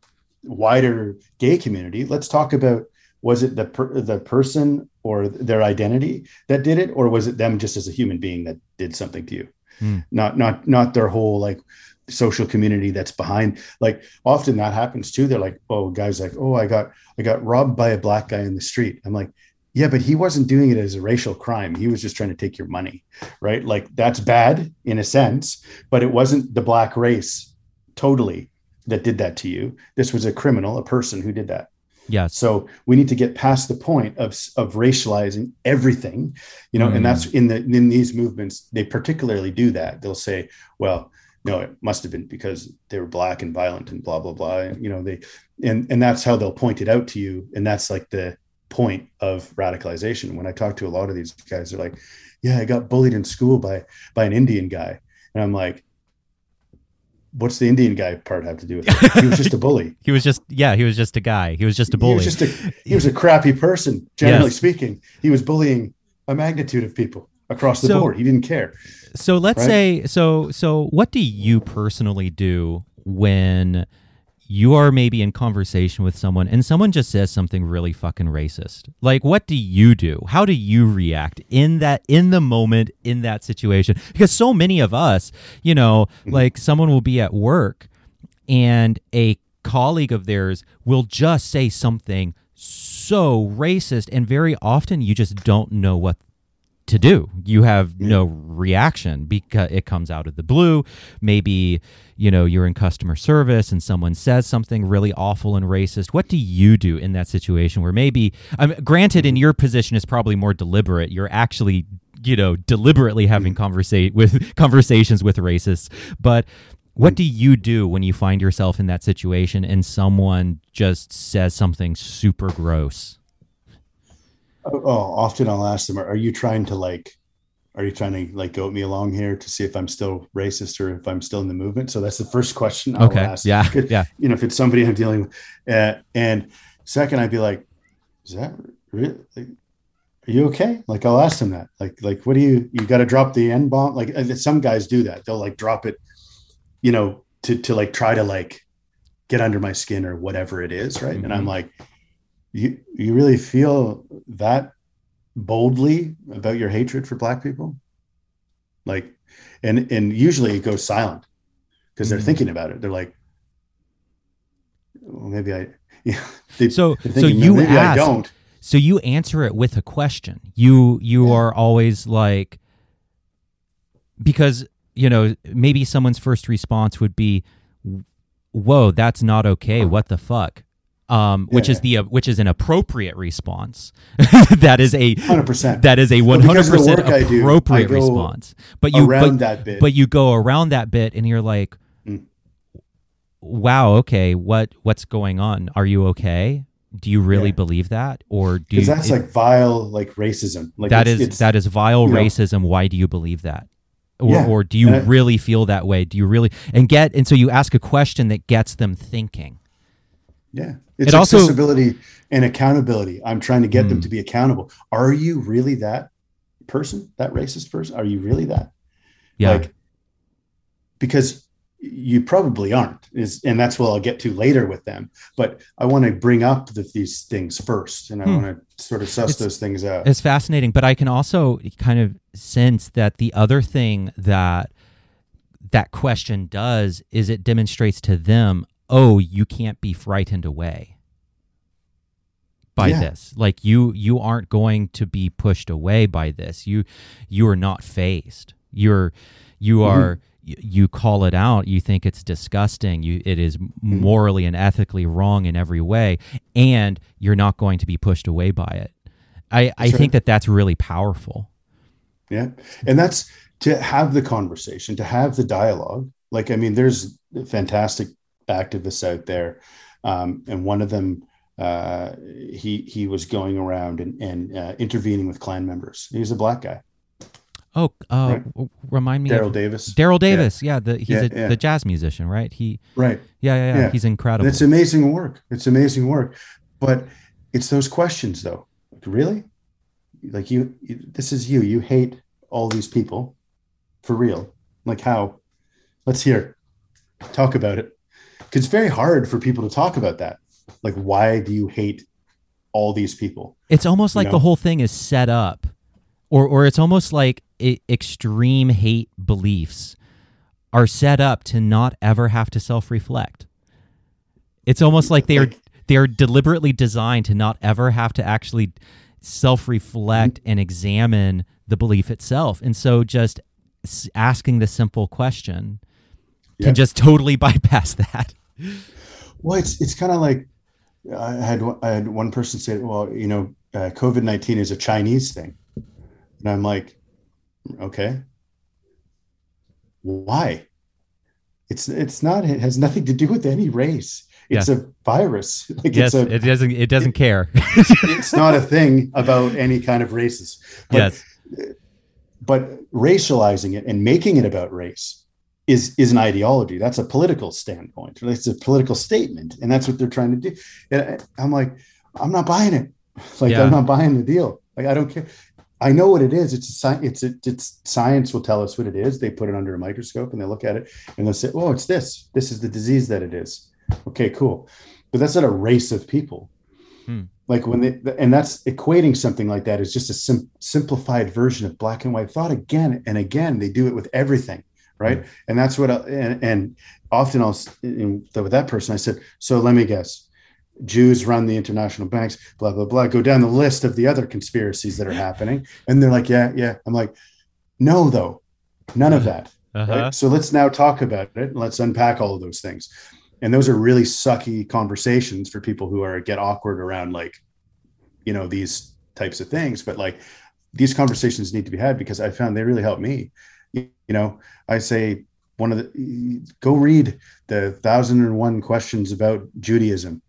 wider gay community let's talk about was it the per, the person or their identity that did it or was it them just as a human being that did something to you mm. not not not their whole like social community that's behind like often that happens too. They're like oh guys like oh i got i got robbed by a black guy in the street. I'm like yeah but he wasn't doing it as a racial crime. He was just trying to take your money right? Like that's bad in a sense but it wasn't the black race totally that did that to you. This was a criminal a person who did that. Yeah so we need to get past the point of of racializing everything you know mm. and that's in the in these movements they particularly do that. They'll say well no it must have been because they were black and violent and blah blah blah you know they and and that's how they'll point it out to you and that's like the point of radicalization when i talk to a lot of these guys they're like yeah i got bullied in school by by an indian guy and i'm like what's the Indian guy part have to do with it? He was just a bully. he was just yeah, he was just a guy. He was just a bully. He was just a he was a crappy person, generally yes. speaking. He was bullying a magnitude of people across the so, board. He didn't care. So let's right? say so so what do you personally do when you are maybe in conversation with someone and someone just says something really fucking racist. Like what do you do? How do you react in that in the moment in that situation? Because so many of us, you know, mm-hmm. like someone will be at work and a colleague of theirs will just say something so racist and very often you just don't know what to do. You have no reaction because it comes out of the blue. Maybe, you know, you're in customer service and someone says something really awful and racist. What do you do in that situation where maybe, mean, granted, in mm-hmm. your position is probably more deliberate. You're actually, you know, deliberately having mm-hmm. conversate with conversations with racists. But what do you do when you find yourself in that situation and someone just says something super gross? Oh, often I'll ask them, "Are you trying to like, are you trying to like goat me along here to see if I'm still racist or if I'm still in the movement?" So that's the first question I'll okay. ask. Yeah, yeah. You know, if it's somebody I'm dealing with, uh, and second, I'd be like, "Is that really?" Are you okay? Like I'll ask them that. Like, like what do you? You got to drop the n bomb. Like some guys do that. They'll like drop it, you know, to to like try to like get under my skin or whatever it is, right? Mm-hmm. And I'm mm-hmm. like, you you really feel that boldly about your hatred for black people? Like and and usually it goes silent because they're mm-hmm. thinking about it. They're like well, maybe i yeah they, so thinking, so you maybe ask, i don't. so you answer it with a question. You you yeah. are always like because you know maybe someone's first response would be whoa that's not okay. What the fuck um, which yeah. is the uh, which is an appropriate response. that is a hundred percent. That is a one hundred percent appropriate do, response. But you around but, that bit. But you go around that bit, and you're like, mm. "Wow, okay, what what's going on? Are you okay? Do you really yeah. believe that, or do you, that's it, like vile like racism? Like that it's, is, it's, that is vile racism. Know. Why do you believe that? Or, yeah. or do you really feel that way? Do you really and get and so you ask a question that gets them thinking. Yeah. It's it accessibility also, and accountability. I'm trying to get mm. them hmm. to be accountable. Are you really that person, that racist person? Are you really that? Yeah. Like, because you probably aren't is and that's what i'll get to later with them but i want to bring up the, these things first and i hmm. want to sort of suss it's, those things out it's fascinating but i can also kind of sense that the other thing that that question does is it demonstrates to them oh, you can't be frightened away by yeah. this. Like you you aren't going to be pushed away by this. You you are not phased. You're you mm-hmm. are you call it out you think it's disgusting you it is mm-hmm. morally and ethically wrong in every way and you're not going to be pushed away by it i i think that that's really powerful yeah and that's to have the conversation to have the dialogue like i mean there's fantastic activists out there, um, and one of them uh, he he was going around and, and uh, intervening with Klan members. He was a black guy. Oh, uh, right. remind me. Daryl Davis. Daryl Davis. Yeah, yeah the, he's yeah, a, yeah. the jazz musician, right? He. Right. Yeah, yeah, yeah. He's incredible. It's amazing work. It's amazing work, but it's those questions though. Like, really? Like you, you, this is you. You hate all these people, for real. Like how? Let's hear. Talk about it. Because it's very hard for people to talk about that. Like, why do you hate all these people? It's almost like you know? the whole thing is set up, or or it's almost like extreme hate beliefs are set up to not ever have to self-reflect. It's almost like they are they are deliberately designed to not ever have to actually self-reflect mm-hmm. and examine the belief itself. And so just asking the simple question yeah. can just totally bypass that. Well, it's it's kind of like I had I had one person say, "Well, you know, uh, COVID nineteen is a Chinese thing," and I'm like, Okay. Why? It's it's not. It has nothing to do with any race. It's yeah. a virus. Like yes, a, it doesn't. It doesn't it, care. it's not a thing about any kind of races. But, yes. But racializing it and making it about race is is an ideology. That's a political standpoint. It's a political statement, and that's what they're trying to do. And I'm like, I'm not buying it. Like yeah. I'm not buying the deal. Like I don't care. I know what it is. It's a science. It's a, it's science will tell us what it is. They put it under a microscope and they look at it and they'll say, "Oh, it's this. This is the disease that it is." Okay, cool. But that's not a race of people. Hmm. Like when they and that's equating something like that is just a sim, simplified version of black and white thought again and again. They do it with everything, right? And that's what. I, and, and often I'll in, with that person I said, "So let me guess." Jews run the international banks, blah, blah, blah. Go down the list of the other conspiracies that are happening. And they're like, yeah, yeah. I'm like, no, though, none of that. Uh-huh. Right? So let's now talk about it. Let's unpack all of those things. And those are really sucky conversations for people who are get awkward around like, you know, these types of things. But like these conversations need to be had because I found they really help me. You know, I say one of the go read the thousand and one questions about Judaism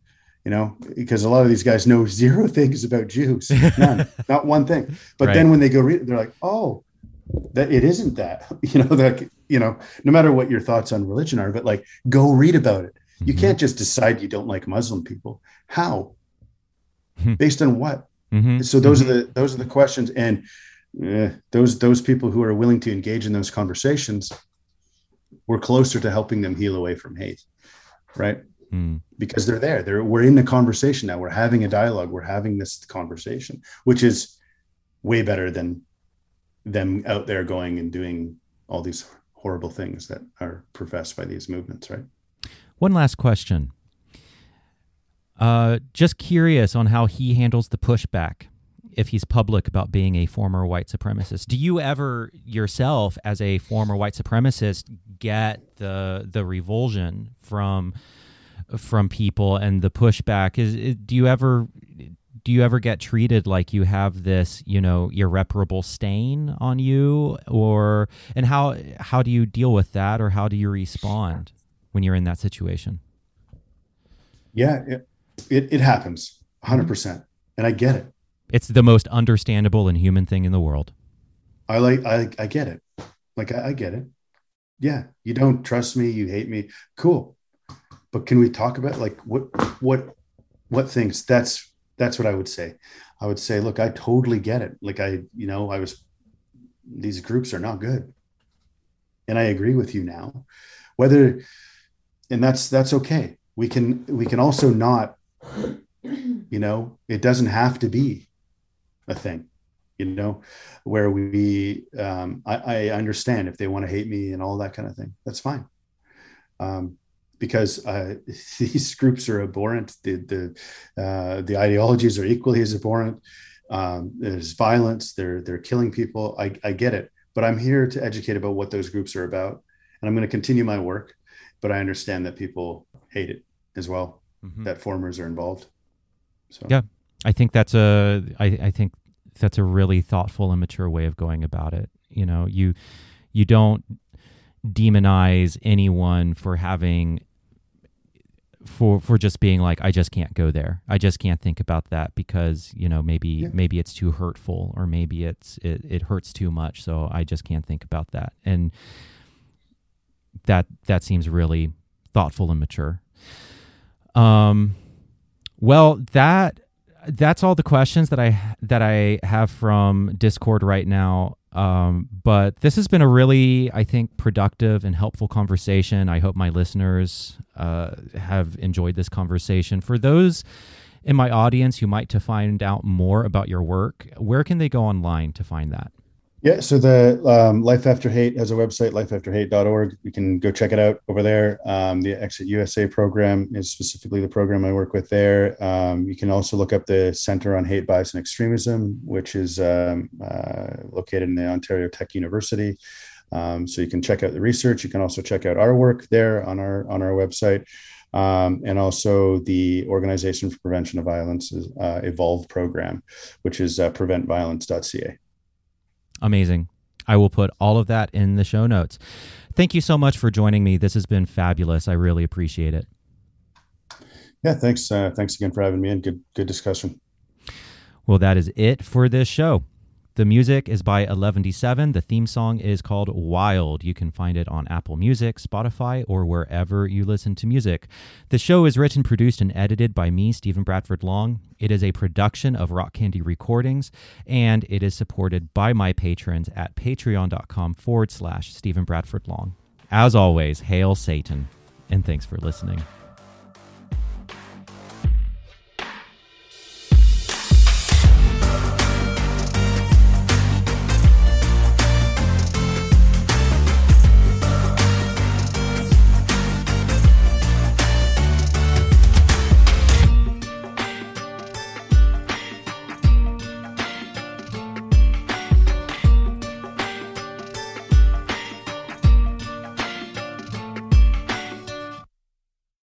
you know, because a lot of these guys know zero things about Jews, none, not one thing. But right. then when they go read, they're like, oh, that it isn't that, you know, that you know, no matter what your thoughts on religion are, but like, go read about it. Mm-hmm. You can't just decide you don't like Muslim people. How? Hmm. Based on what? Mm-hmm. So those mm-hmm. are the those are the questions, and those those people who are willing to engage in those conversations, we're closer to helping them heal away from hate, right? mm. because they're there. They're we're in the conversation now. We're having a dialogue. We're having this conversation, which is way better than them out there going and doing all these horrible things that are professed by these movements, right? One last question. Uh, just curious on how he handles the pushback if he's public about being a former white supremacist. Do you ever yourself, as a former white supremacist, get the the revulsion from from people and the pushback? Is do you ever do you ever get treated like you have this you know irreparable stain on you? Or and how how do you deal with that? Or how do you respond when you're in that situation? Yeah it it, it happens 100% mm-hmm. and i get it it's the most understandable and human thing in the world. I like i i get it. Like I, I get it. Yeah you don't trust me you hate me. Cool. But can we talk about like what what what things? That's that's what i would say. I would say look i totally get it. Like i you know i was these groups are not good. And i agree with you now. Whether and that's that's okay. We can we can also not you know it doesn't have to be a thing you know where we um i, I understand if they want to hate me and all that kind of thing that's fine um because uh, these groups are abhorrent. The the uh, the ideologies are equally as abhorrent. Um, there's violence. They're they're killing people. I, I get it, but I'm here to educate about what those groups are about, and I'm going to continue my work. But I understand that people hate it as well. Mm-hmm. That formers are involved. So yeah, I think that's a I, I think that's a really thoughtful and mature way of going about it. You know, you you don't demonize anyone for having for for just being like I just can't go there. I just can't think about that because you know maybe yeah. maybe it's too hurtful or maybe it's it, it hurts too much. So I just can't think about that. And that that seems really thoughtful and mature. Um, well that that's all the questions that I that I have from Discord right now. Um, but this has been a really, I think, productive and helpful conversation. I hope my listeners uh, have enjoyed this conversation. For those in my audience who might to find out more about your work, where can they go online to find that? Yeah, so the um, Life After Hate has a website, lifeafterhate.org. You can go check it out over there. Um, the Exit USA program is specifically the program I work with there. Um, you can also look up the Center on Hate, Bias, and Extremism, which is um, uh, located in the Ontario Tech University. Um, so you can check out the research. You can also check out our work there on our on our website. Um, and also the Organization for Prevention of Violence uh, Evolve program, which is uh, preventviolence.ca. Amazing. I will put all of that in the show notes. Thank you so much for joining me. This has been fabulous. I really appreciate it. Yeah, thanks. Uh, thanks again for having me and good good discussion. Well, that is it for this show. The music is by 11D7. The theme song is called Wild. You can find it on Apple Music, Spotify, or wherever you listen to music. The show is written, produced, and edited by me, Stephen Bradford Long. It is a production of Rock Candy Recordings, and it is supported by my patrons at patreon.com forward slash Stephen Bradford Long. As always, hail Satan, and thanks for listening.